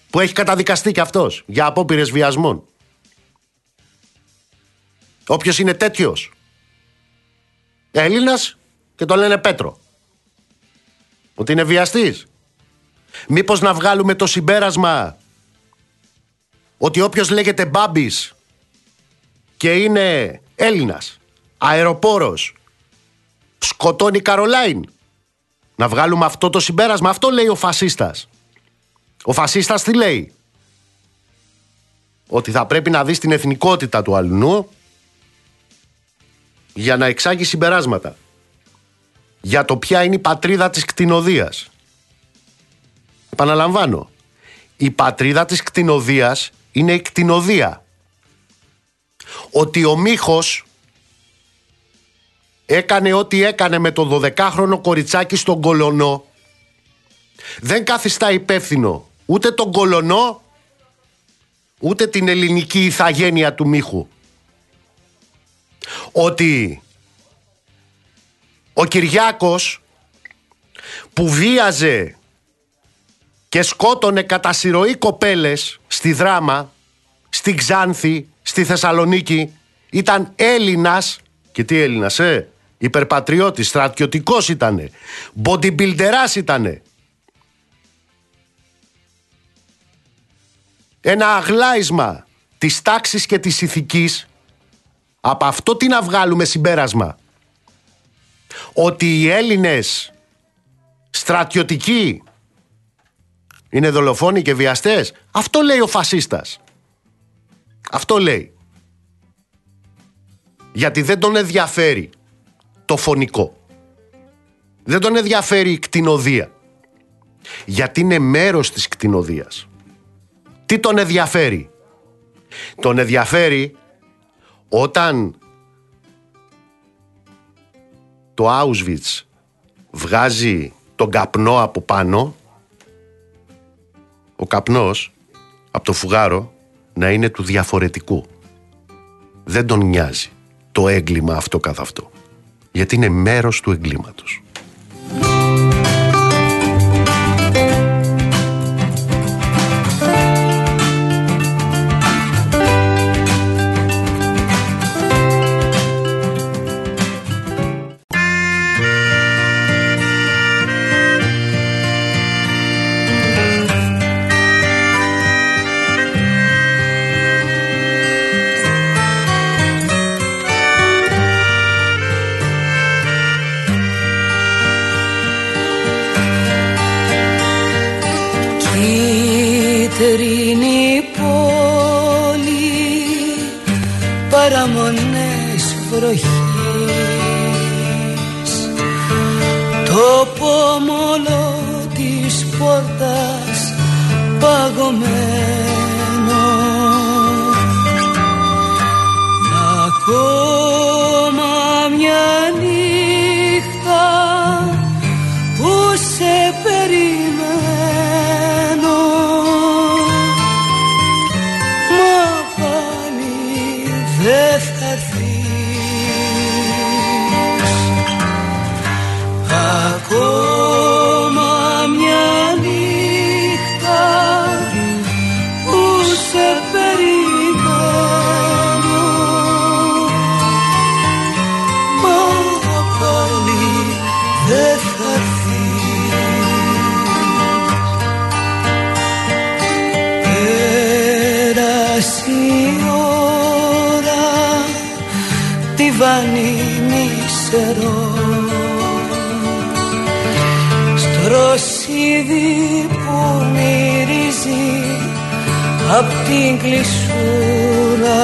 που έχει καταδικαστεί και αυτός για απόπειρες βιασμών. Όποιος είναι τέτοιος Έλληνας και το λένε Πέτρο. Ότι είναι βιαστής. Μήπως να βγάλουμε το συμπέρασμα ότι όποιος λέγεται Μπάμπης και είναι Έλληνας αεροπόρος σκοτώνει Καρολάιν. Να βγάλουμε αυτό το συμπέρασμα. Αυτό λέει ο φασίστας. Ο φασίστας τι λέει; Ότι θα πρέπει να δεις την εθνικότητα του αλλού για να εξάγει συμπεράσματα. Για το ποια είναι η πατρίδα της κτηνοδίας. Επαναλαμβάνω. Η πατρίδα της κτηνοδίας είναι η κτηνοδία. Ότι ο Μίχος έκανε ό,τι έκανε με το 12χρονο κοριτσάκι στον Κολονό δεν καθιστά υπεύθυνο ούτε τον Κολονό ούτε την ελληνική ηθαγένεια του Μίχου. Ότι ο Κυριάκος που βίαζε και σκότωνε κατά συρροή κοπέλες στη Δράμα, στη Ξάνθη, στη Θεσσαλονίκη ήταν Έλληνας και τι Έλληνας ε; Υπερπατριώτης, στρατιωτικός ήτανε. Bodybuilderάς ήτανε. Ένα αγλάισμα της τάξης και της ηθικής από αυτό τι να βγάλουμε συμπέρασμα; Ότι οι Έλληνες στρατιωτικοί είναι δολοφόνοι και βιαστές. Αυτό λέει ο φασίστας. Αυτό λέει. Γιατί δεν τον ενδιαφέρει το φωνικό. Δεν τον ενδιαφέρει η κτηνοδία. Γιατί είναι μέρος της κτηνοδίας. Τι τον ενδιαφέρει. Τον ενδιαφέρει όταν το Auschwitz βγάζει τον καπνό από πάνω ο καπνός από το φουγάρο να είναι του διαφορετικού. Δεν τον νοιάζει το έγκλημα αυτό καθ' αυτό. Γιατί είναι μέρος του εγκλήματος. Κίτρινη πόλη παραμονές βροχής. Το πόμολο της πόρτας παγωμένο. Ακόμα την κλεισούρα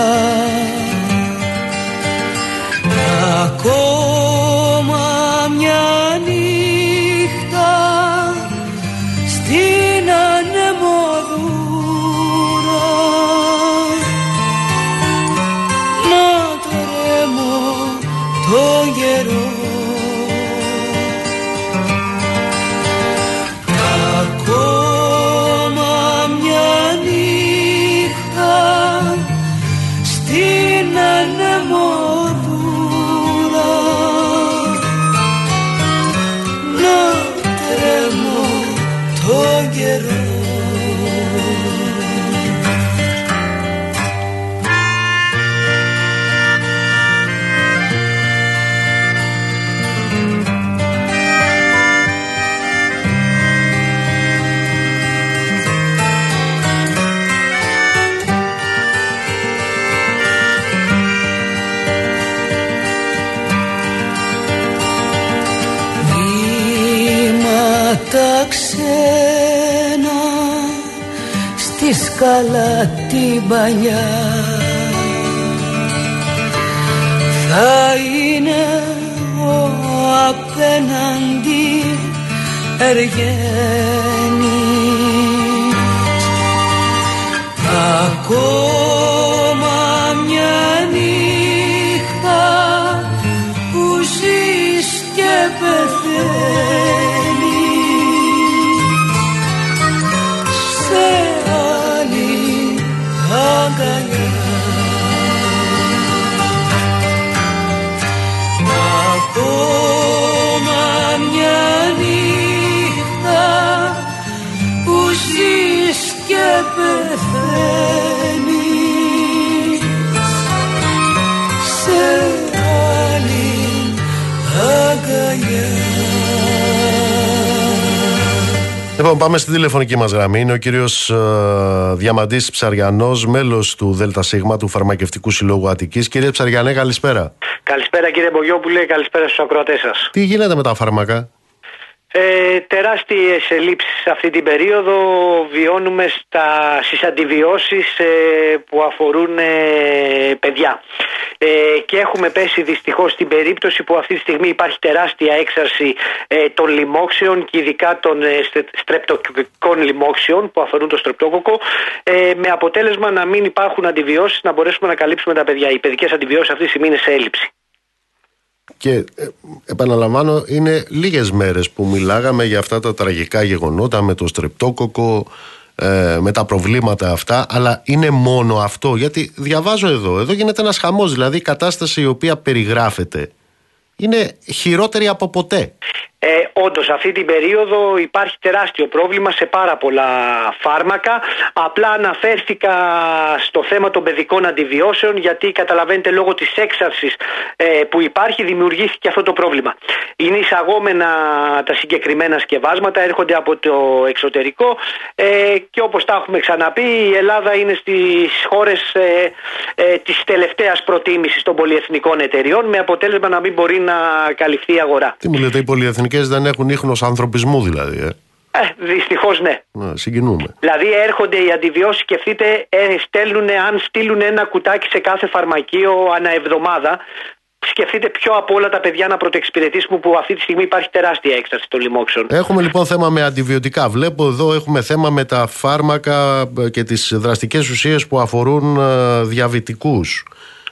την παλιά θα είναι ο απέναντι εργένης. Ακόμα Λοιπόν, πάμε στην τηλεφωνική μας γραμμή. Είναι ο κύριος ε, Διαμαντής Ψαριανός, μέλος του ΔΣ του Φαρμακευτικού Συλλόγου Αττικής. Κύριε Ψαριανέ, καλησπέρα. Καλησπέρα κύριε Μπογιόπουλε, καλησπέρα στους ακροατές σας. Τι γίνεται με τα φάρμακα, Ε, τεράστιες ελλείψεις αυτή την περίοδο βιώνουμε στα, στις αντιβιώσεις ε, που αφορούν ε, παιδιά. Ε, και έχουμε πέσει δυστυχώς στην περίπτωση που αυτή τη στιγμή υπάρχει τεράστια έξαρση ε, των λοιμόξεων και ειδικά των ε, στε- στρεπτοκοκικών λοιμόξεων που αφορούν το στρεπτόκοκο ε, με αποτέλεσμα να μην υπάρχουν αντιβιώσεις να μπορέσουμε να καλύψουμε τα παιδιά. Οι παιδικές αντιβιώσεις αυτή τη στιγμή είναι σε έλλειψη. Και ε, επαναλαμβάνω, είναι λίγες μέρες που μιλάγαμε για αυτά τα τραγικά γεγονότα με το στρεπτόκοκο, ε, με τα προβλήματα αυτά, αλλά είναι μόνο αυτό. Γιατί διαβάζω εδώ, εδώ γίνεται ένας χαμός, δηλαδή η κατάσταση η οποία περιγράφεται είναι χειρότερη από ποτέ. Ε, Όντως, αυτή την περίοδο υπάρχει τεράστιο πρόβλημα σε πάρα πολλά φάρμακα. Απλά αναφέρθηκα στο θέμα των παιδικών αντιβιώσεων, γιατί καταλαβαίνετε λόγω της έξαρσης ε, που υπάρχει, δημιουργήθηκε αυτό το πρόβλημα. Είναι εισαγόμενα τα συγκεκριμένα σκευάσματα, έρχονται από το εξωτερικό ε, και όπως τα έχουμε ξαναπεί, η Ελλάδα είναι στις χώρες ε, ε, της τελευταίας προτίμησης των πολυεθνικών εταιριών, με αποτέλεσμα να μην μπορεί να καλυφθεί η αγορά. Τι μου λέτε, οι πολυεθνικές δεν έχουν ίχνος ανθρωπισμού δηλαδή, ε. Ε, Δυστυχώς ναι. Να, συγκινούμε. Δηλαδή έρχονται οι αντιβιώσεις, σκεφτείτε, ε, στέλνουν, αν στείλουν ένα κουτάκι σε κάθε φαρμακείο ανά εβδομάδα, σκεφτείτε ποιο από όλα τα παιδιά να πρωτοεξυπηρετήσουμε που αυτή τη στιγμή υπάρχει τεράστια έκσταση των λοιμόξεων. Έχουμε λοιπόν θέμα με αντιβιωτικά. Βλέπω εδώ έχουμε θέμα με τα φάρμακα ε, και τις δραστικές ουσίες που αφορούν ε,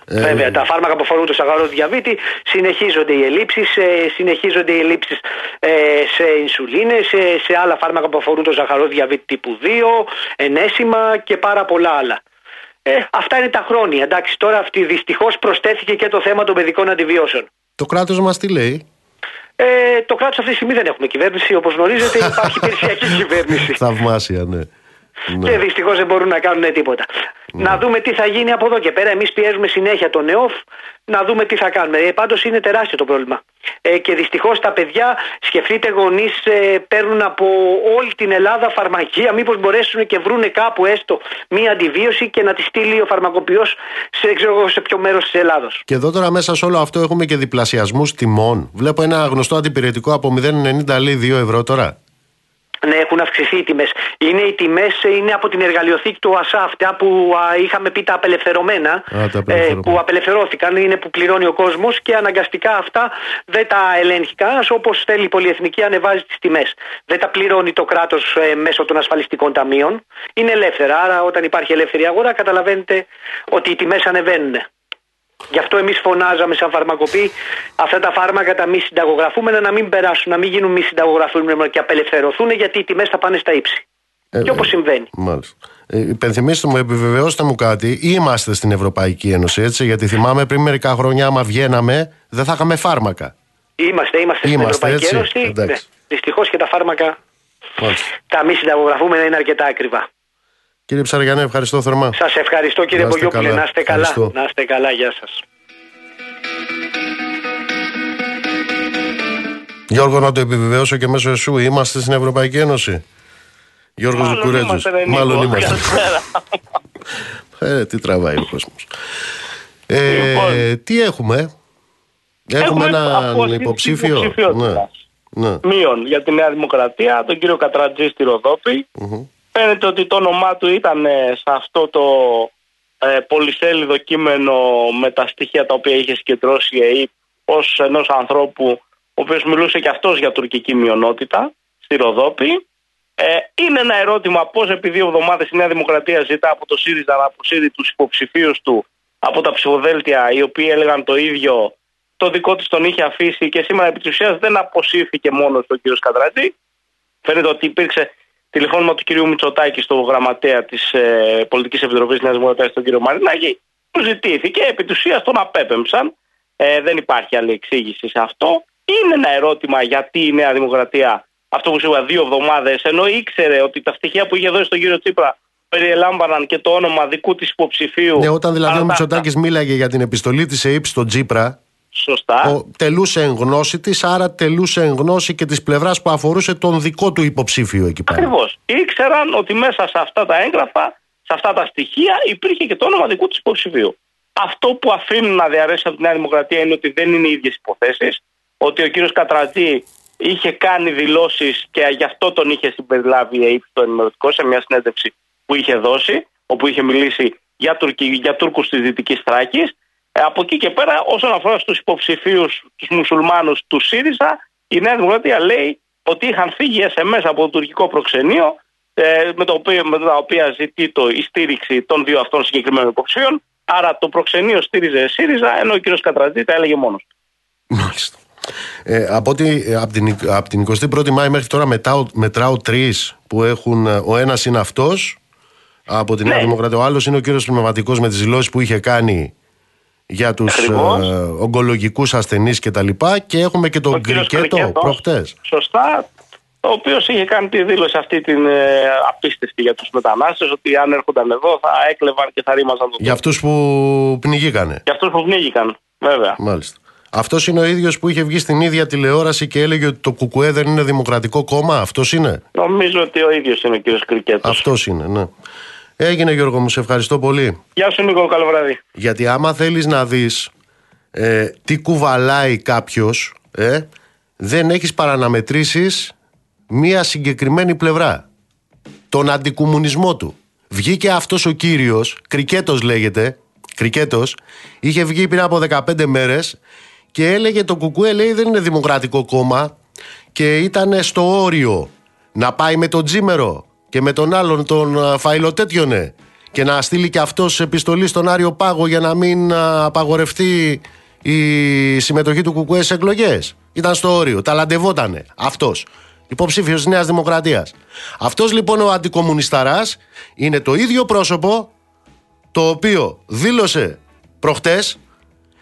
διαβητικούς. Ε, Βέβαια, τα φάρμακα που αφορούν το σαγαρό διαβήτη συνεχίζονται οι ελλείψεις, ε, συνεχίζονται οι ελλείψεις ε, σε ινσουλίνες, σε, σε άλλα φάρμακα που αφορούν το ζαχαρό διαβήτη τύπου 2, ενέσιμα και πάρα πολλά άλλα. Ε, αυτά είναι τα χρόνια. Εντάξει, τώρα αυτή δυστυχώς προσθέθηκε και το θέμα των παιδικών αντιβιώσεων. Το κράτος μας τι λέει; Ε, το κράτος αυτή τη στιγμή δεν έχουμε κυβέρνηση. Όπως γνωρίζετε υπάρχει υπηρεσιακή κυβέρνηση. Θαυμάσια, ναι. Ναι. Και δυστυχώς δεν μπορούν να κάνουν τίποτα. Να δούμε τι θα γίνει από εδώ και πέρα. Εμείς πιέζουμε συνέχεια τον ΕΟΦ να δούμε τι θα κάνουμε. Ε, Πάντως είναι τεράστιο το πρόβλημα. Ε, και δυστυχώς τα παιδιά, σκεφτείτε γονείς, ε, παίρνουν από όλη την Ελλάδα φαρμακεία. Μήπως μπορέσουν και βρούνε κάπου έστω μία αντιβίωση και να τη στείλει ο φαρμακοποιός σε, ξέρω εγώ, σε ποιο μέρος της Ελλάδος. Και εδώ τώρα μέσα σε όλο αυτό έχουμε και διπλασιασμούς τιμών. Βλέπω ένα γνωστό αντιπηρετικό από 0,90 λέει 2 ευρώ τώρα. Ναι, έχουν αυξηθεί οι τιμές. Είναι οι τιμές είναι από την εργαλειοθήκη του ΑΣΑ, αυτά που α, είχαμε πει τα απελευθερωμένα, Α, τα ε, απελευθερωμένα. που απελευθερώθηκαν, είναι που πληρώνει ο κόσμος και αναγκαστικά αυτά δεν τα ελέγχει κανένας. Όπως θέλει η πολυεθνική, ανεβάζει τις τιμές. Δεν τα πληρώνει το κράτος μέσω των ασφαλιστικών ταμείων. Είναι ελεύθερα. Άρα, όταν υπάρχει ελεύθερη αγορά, καταλαβαίνετε ότι οι τιμές ανεβαίνουν. Γι' αυτό εμείς φωνάζαμε σαν φαρμακοποιοί αυτά τα φάρμακα τα μη συνταγογραφούμενα να μην περάσουν, να μην γίνουν μη συνταγογραφούμενα και απελευθερωθούν γιατί οι τιμές θα πάνε στα ύψη. Ε, και όπως συμβαίνει. Μάλιστα. Ε, υπενθυμίστε μου, επιβεβαιώστε μου κάτι. Είμαστε στην Ευρωπαϊκή Ένωση, έτσι. Γιατί θυμάμαι πριν μερικά χρόνια, άμα βγαίναμε, δεν θα είχαμε φάρμακα. Είμαστε, είμαστε, στην Είμαστε, Ευρωπαϊκή έτσι. Ένωση. Εντάξει. Ναι. Δυστυχώς και τα φάρμακα, Μάλιστα. τα μη συνταγογραφούμενα είναι αρκετά ακριβά. Κύριε Ψαριανέ, ευχαριστώ θερμά. Σας ευχαριστώ κύριε Να είστε Μπογιόπουλε. καλά. Να είστε καλά. Ευχαριστώ. Να είστε καλά. Γεια σας. Γιώργο, να το επιβεβαιώσω και μέσω εσού. Είμαστε στην Ευρωπαϊκή Ένωση. Γιώργος Μάλλον Λουκουρέτζος. είμαστε, ρε, Νίκο. Μάλλον είμαστε. Καλησπέρα. Ε, τι τραβάει ο κόσμος. Ε, Λοιπόν. τι έχουμε; Έχουμε, Έχουμε έναν απόσυρση υποψήφιο. Ναι. υποψηφιότητας. ναι. Μείον για τη Νέα Δημοκρατία, τον κύριο Κατρατζή στη Ροδόπη. Φαίνεται ότι το όνομά του ήταν ε, σε αυτό το ε, πολυσέλιδο κείμενο με τα στοιχεία τα οποία είχε συγκεντρώσει η ΕΕΠ ως ενός ανθρώπου ο οποίος μιλούσε και αυτός για τουρκική μειονότητα στη Ροδόπη. Ε, είναι ένα ερώτημα πώς επί δύο εβδομάδες η Νέα Δημοκρατία ζητά από το ΣΥΡΙΖΑ να αποσύρει τους υποψηφίους του από τα ψηφοδέλτια οι οποίοι έλεγαν το ίδιο το δικό της τον είχε αφήσει και σήμερα επί της ουσίας δεν αποσύρθηκε μόνος ο κ. Κατρατζή. Φαίνεται ότι υπήρξε τηλεφώνημα του κυρίου Μητσοτάκη στο γραμματέα της ε, Πολιτικής Επιτροπής Νέας Δημοκρατίας, τον κύριο Μαρινάκη. Του ζητήθηκε, επί του ουσίας τον απέπεμψαν. Ε, δεν υπάρχει άλλη εξήγηση σε αυτό. Είναι ένα ερώτημα γιατί η Νέα Δημοκρατία, αυτό που σου είπα, δύο εβδομάδες, ενώ ήξερε ότι τα στοιχεία που είχε δώσει στον κύριο Τσίπρα περιελάμβαναν και το όνομα δικού της υποψηφίου. Ναι, όταν δηλαδή αλλά ο τα- Μητσοτάκης μίλαγε για την επιστολή της ΕΕΠ στον Τζίπρα, Σωστά. Ο, τελούσε εν γνώση της, άρα τελούσε εν γνώση και της πλευράς που αφορούσε τον δικό του υποψήφιο εκεί πέρα. Ακριβώς. Ήξεραν ότι μέσα σε αυτά τα έγγραφα, σε αυτά τα στοιχεία, υπήρχε και το όνομα δικού του υποψηφίου. Αυτό που αφήνουν να διαρρέσει από τη Νέα Δημοκρατία είναι ότι δεν είναι οι ίδιες υποθέσεις. Ότι ο κύριος Κατρατζή είχε κάνει δηλώσεις και γι' αυτό τον είχε συμπεριλάβει η ΑΕΠ στο ενημερωτικό σε μια συνέντευξη που είχε δώσει, όπου είχε μιλήσει για, Τουρκι, για Τούρκους της Δυτικής Θράκης. Ε, από εκεί και πέρα όσον αφορά στους υποψηφίους τους μουσουλμάνους του ΣΥΡΙΖΑ η Νέα Δημοκρατία λέει ότι είχαν φύγει SMS από το τουρκικό προξενείο ε, με, το οποίο, με τα οποία ζητεί το, η στήριξη των δύο αυτών συγκεκριμένων υποψηφίων. Άρα το προξενείο στήριζε ΣΥΡΙΖΑ ενώ ο κ. Κατραζή τα έλεγε μόνος. Μάλιστα. Ε, από, ότι, ε, από, την, από την 21η Μάη μέχρι τώρα μετράω, μετράω τρεις που έχουν. Ε, ο ένας είναι αυτός από την Νέα ναι. Δημοκρατία. Ο άλλος είναι ο κύριος Πνευματικός με τις δηλώσεις που είχε κάνει για τους ε, ογκολογικούς ασθενείς κτλ. Και, και έχουμε και τον Κρικέτο προχτές. Σωστά. Ο οποίος είχε κάνει τη δήλωση αυτή την ε, απίστευτη για τους μετανάστες ότι αν έρχονταν εδώ θα έκλεβαν και θα ρήμαζαν τον Για αυτούς που πνιγήκανε. Για αυτούς που πνίγηκαν, βέβαια. Μάλιστα. Αυτός είναι ο ίδιος που είχε βγει στην ίδια τηλεόραση και έλεγε ότι το Κουκουέ δεν είναι δημοκρατικό κόμμα. Αυτός είναι; Νομίζω ότι ο ίδιος είναι ο κύριος Κρικέτος. Αυτός είναι, ναι. Έγινε Γιώργο μου, σε ευχαριστώ πολύ. Γεια σου Νίκο, καλό βράδυ. Γιατί άμα θέλεις να δεις ε, τι κουβαλάει κάποιος, ε, δεν έχεις παραναμετρήσεις μία συγκεκριμένη πλευρά. Τον αντικομουνισμό του. Βγήκε αυτός ο κύριος, Κρικέτος λέγεται, Κρικέτος, είχε βγει πριν από 15 μέρες και έλεγε το κουκουέ λέει δεν είναι δημοκρατικό κόμμα και ήταν στο όριο να πάει με τον Τζίμερο και με τον άλλον τον Φαϊλοτέτιονε και να στείλει και αυτός επιστολή στον Άριο Πάγο για να μην απαγορευτεί η συμμετοχή του Κουκουέ σε εκλογές. Ήταν στο όριο, ταλαντευότανε αυτός. Υποψήφιος τη Νέας Δημοκρατίας. Αυτός λοιπόν ο αντικομουνισταράς είναι το ίδιο πρόσωπο το οποίο δήλωσε προχτές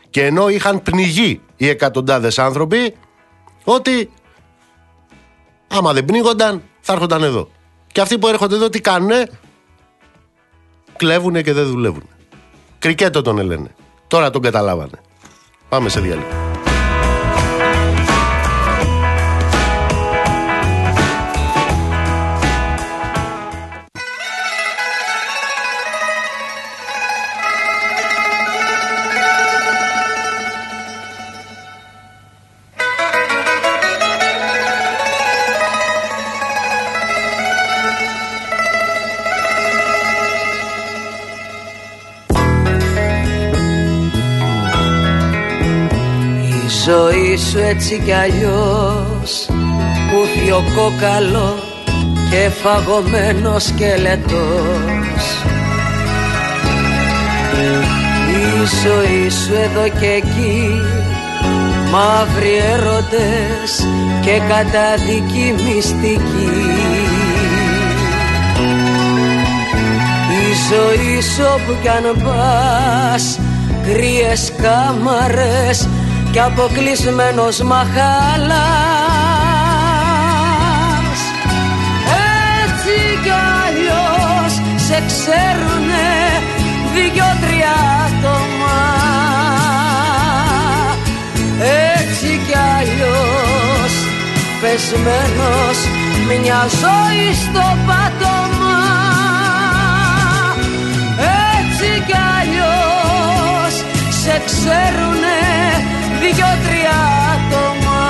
και ενώ είχαν πνιγεί οι εκατοντάδες άνθρωποι ότι άμα δεν πνίγονταν θα έρχονταν εδώ. Και αυτοί που έρχονται εδώ τι κάνουνε, κλέβουνε και δεν δουλεύουν. Κρικέτο τον λένε. Τώρα τον καταλάβανε. Πάμε σε διάλειμμα. Σου έτσι κι αλλιώς. Ο κόκαλο και φαγωμένος σκελετός. Η ζωή σου εδώ και εκεί Μαύροι έρωτες και καταδική μυστική. Η ζωή σου όπου κι αν πας Κρύες κάμαρες κι αποκλεισμένος μαχάλας Έτσι κι αλλιώς σε ξέρουνε δυο-τρία άτομα. Έτσι κι αλλιώς πεσμένος μια ζωή στο πάτωμα. Έτσι κι αλλιώς σε ξέρουνε δυο-τρία άτομα.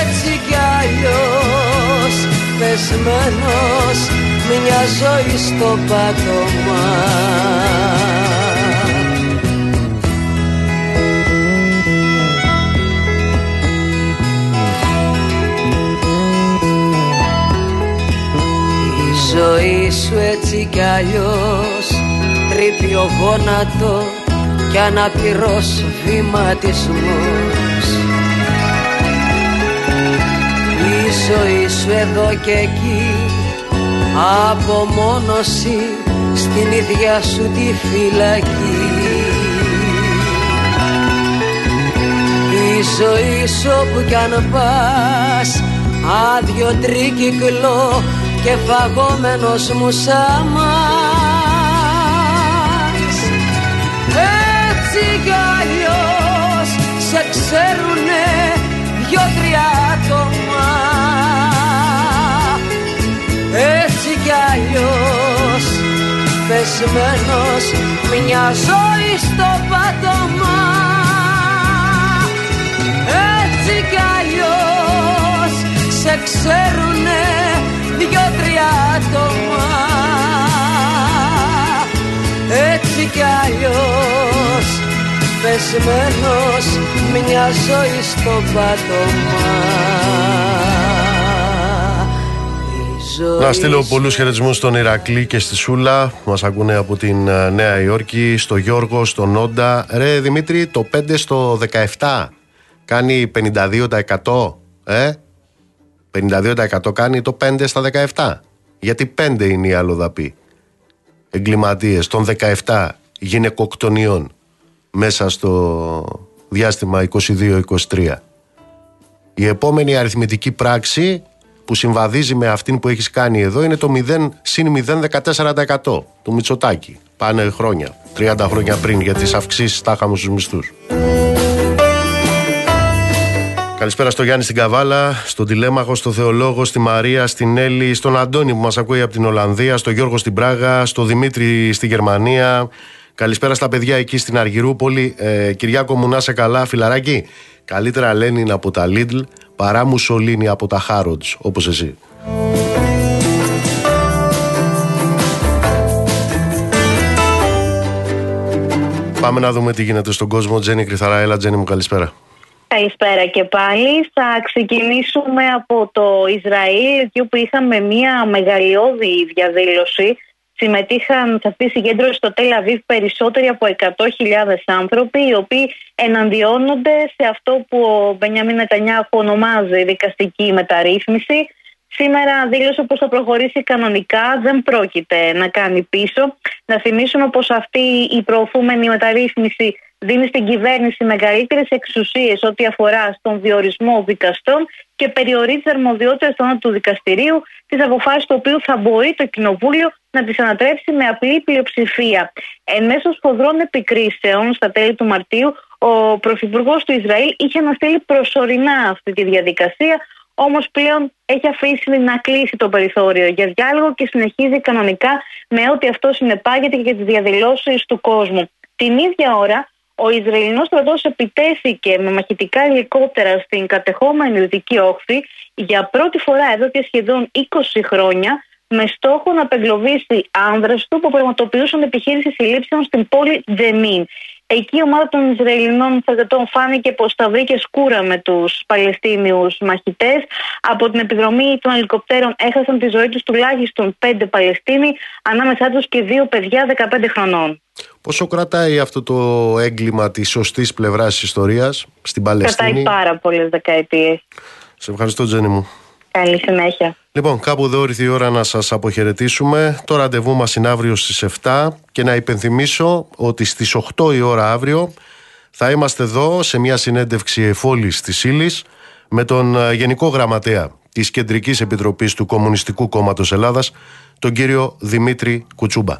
Έτσι κι αλλιώς πεσμένος μια ζωή στο πάτωμα. Η ζωή σου έτσι κι αλλιώς τρύπει ο γόνατος κι αναπηρός βηματισμός. Η ζωή σου εδώ και εκεί απομόνωση στην ίδια σου τη φυλακή. Η ζωή σου όπου κι αν πας άδειο τρίκυκλο και φαγόμενος μου σάμα Έτσι κι αλλιώς σε ξέρουνε δυο-τρία άτομα. Έτσι κι αλλιώς πεσμένος μια ζωή στο πάτωμα. Έτσι κι αλλιώς σε ξέρουνε δυο-τρία άτομα πεσμένος μια ζωή στο πάτωμα να στείλω πολλούς χαιρετισμούς στον Ηρακλή και στη Σούλα. Μας ακούνε από την ε, Νέα Υόρκη, στο Γιώργο, στον Όντα. Ρε Δημήτρη, το 5 στο 17 κάνει 52%. Ε; 52% κάνει το 5 στα 17. Γιατί 5 είναι οι αλλοδαποί. Εγκληματίες των 17 γυναικοκτονιών μέσα στο διάστημα 22-23. Η επόμενη αριθμητική πράξη που συμβαδίζει με αυτήν που έχεις κάνει εδώ είναι το 0 συν 0,14% του Μητσοτάκη. Πάνε χρόνια, 30 χρόνια πριν για τις αυξήσεις τα είχαμε στους μισθούς. Καλησπέρα στο Γιάννη στην Καβάλα, στον Τηλέμαχο, στο Θεολόγο, στη Μαρία, στην Έλλη, στον Αντώνη που μας ακούει από την Ολλανδία, στο Γιώργο στην Πράγα, στο Δημήτρη στη Γερμανία. Καλησπέρα στα παιδιά εκεί στην Αργυρούπολη. Ε, Κυριάκο μου να σε καλά, φιλαράκι. Καλύτερα Λένιν από τα Λίτλ παρά Μουσολίνη από τα Χάροντς, όπως εσύ. Πάμε να δούμε τι γίνεται στον κόσμο. Τζένι Κρυθαρά, έλα Τζένι μου καλησπέρα. Καλησπέρα και πάλι. Θα ξεκινήσουμε από το Ισραήλ, εκεί όπου είχαμε μια μεγαλειώδη διαδήλωση συμμετείχαν σε αυτή τη συγκέντρωση στο Τελ Αβίβ περισσότεροι από 100.000 άνθρωποι οι οποίοι εναντιώνονται σε αυτό που ο Μπενιαμίν Νετανιάχου ονομάζει δικαστική μεταρρύθμιση. Σήμερα δήλωσε πως θα προχωρήσει κανονικά, δεν πρόκειται να κάνει πίσω. Να θυμίσουμε πως αυτή η προωθούμενη μεταρρύθμιση δίνει στην κυβέρνηση μεγαλύτερες εξουσίες ό,τι αφορά στον διορισμό δικαστών και περιορίζει τι αρμοδιότητε του δικαστηρίου, τις αποφάσεις του οποίου θα μπορεί το Κοινοβούλιο να τις ανατρέψει με απλή πλειοψηφία. Εν μέσω σφοδρών επικρίσεων στα τέλη του Μαρτίου, ο Πρωθυπουργός του Ισραήλ είχε αναστείλει προσωρινά αυτή τη διαδικασία, όμως πλέον έχει αφήσει να κλείσει το περιθώριο για διάλογο και συνεχίζει κανονικά με ό,τι αυτό συνεπάγεται και για τις διαδηλώσεις του κόσμου. Την ίδια ώρα, ο Ισραηλινός στρατός επιτέθηκε με μαχητικά ελικόπτερα στην κατεχόμενη Δυτική Όχθη για πρώτη φορά εδώ και σχεδόν 20 χρόνια με στόχο να απεγκλωβίσει άνδρες του που πραγματοποιούσαν επιχείρηση συλλήψεων στην πόλη Τζεμίν. Εκεί η ομάδα των Ισραηλινών στρατιωτών φάνηκε πως τα βρήκε σκούρα με τους Παλαιστίνιους μαχητές. Από την επιδρομή των ελικοπτέρων έχασαν τη ζωή τους τουλάχιστον πέντε Παλαιστίνοι, ανάμεσά τους και δύο παιδιά 15 χρονών. Πόσο κρατάει αυτό το έγκλημα της σωστής πλευράς της ιστορίας στην Παλαιστίνη, Κρατάει πάρα πολλές δεκαετίες. Σε ευχαριστώ, Τζένι μου. Καλή συνέχεια. Λοιπόν, κάπου εδώ ήρθε η ώρα να σας αποχαιρετήσουμε. Το ραντεβού μας είναι αύριο στις 7 και να υπενθυμίσω ότι στις 8 η ώρα αύριο θα είμαστε εδώ σε μια συνέντευξη εφόλης της ύλης με τον ε, Γενικό Γραμματέα της Κεντρικής Επιτροπής του Κομμουνιστικού Κόμματος Ελλάδας, τον κύριο Δημήτρη Κουτσούμπα.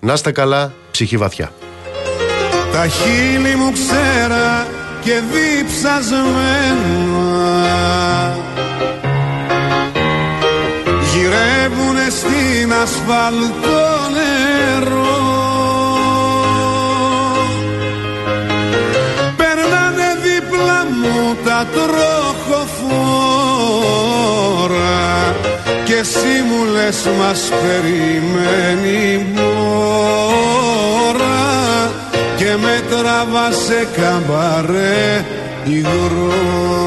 Να είστε καλά, ψυχή βαθιά. Τα χείλη μου ξέρα και διψασμένα γυρεύουνε στην ασφαλτό νερό. Περνάνε δίπλα μου τα τροχοφόρα και εσύ μου λες μας περιμένει μόρα και με τραβά σε καμπαρέ υγρό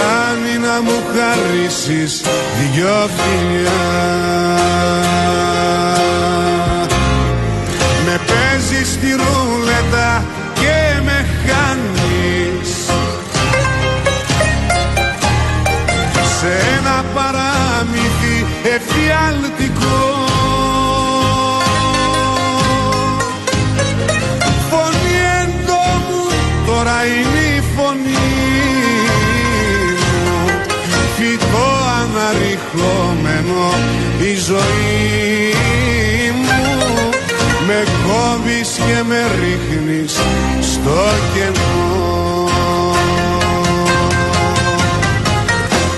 Φτάνει να μου χαρίσεις δυο φιλιά στη ρούλετα και με χάνεις. Σε ένα παράμυθι εφιαλτικό ζωή μου. Με κόβεις και με ρίχνεις στο κενό.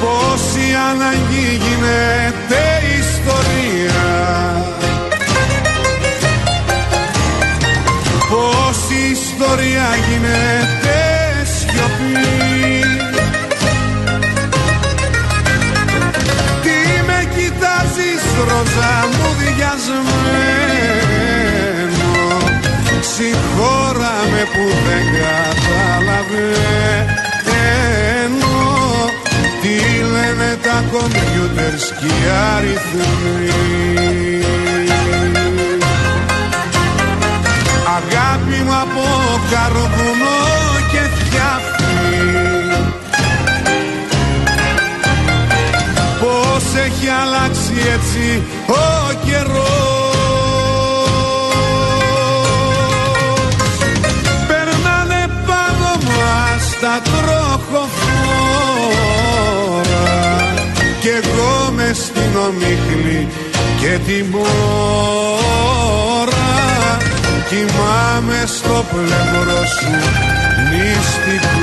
Πόση αναγκή γίνεται ιστορία. Πόση ιστορία γίνεται που δεν καταλαβαίνω Τι λένε τα κομπιούτερς και οι αριθμοί. Αγάπη μου από καρβουνό και φτιάχνει. Πώς έχει αλλάξει έτσι ο εγώ μες στην ομίχλη και την μόρα. Κοιμάμαι στο πλευρό σου νηστικός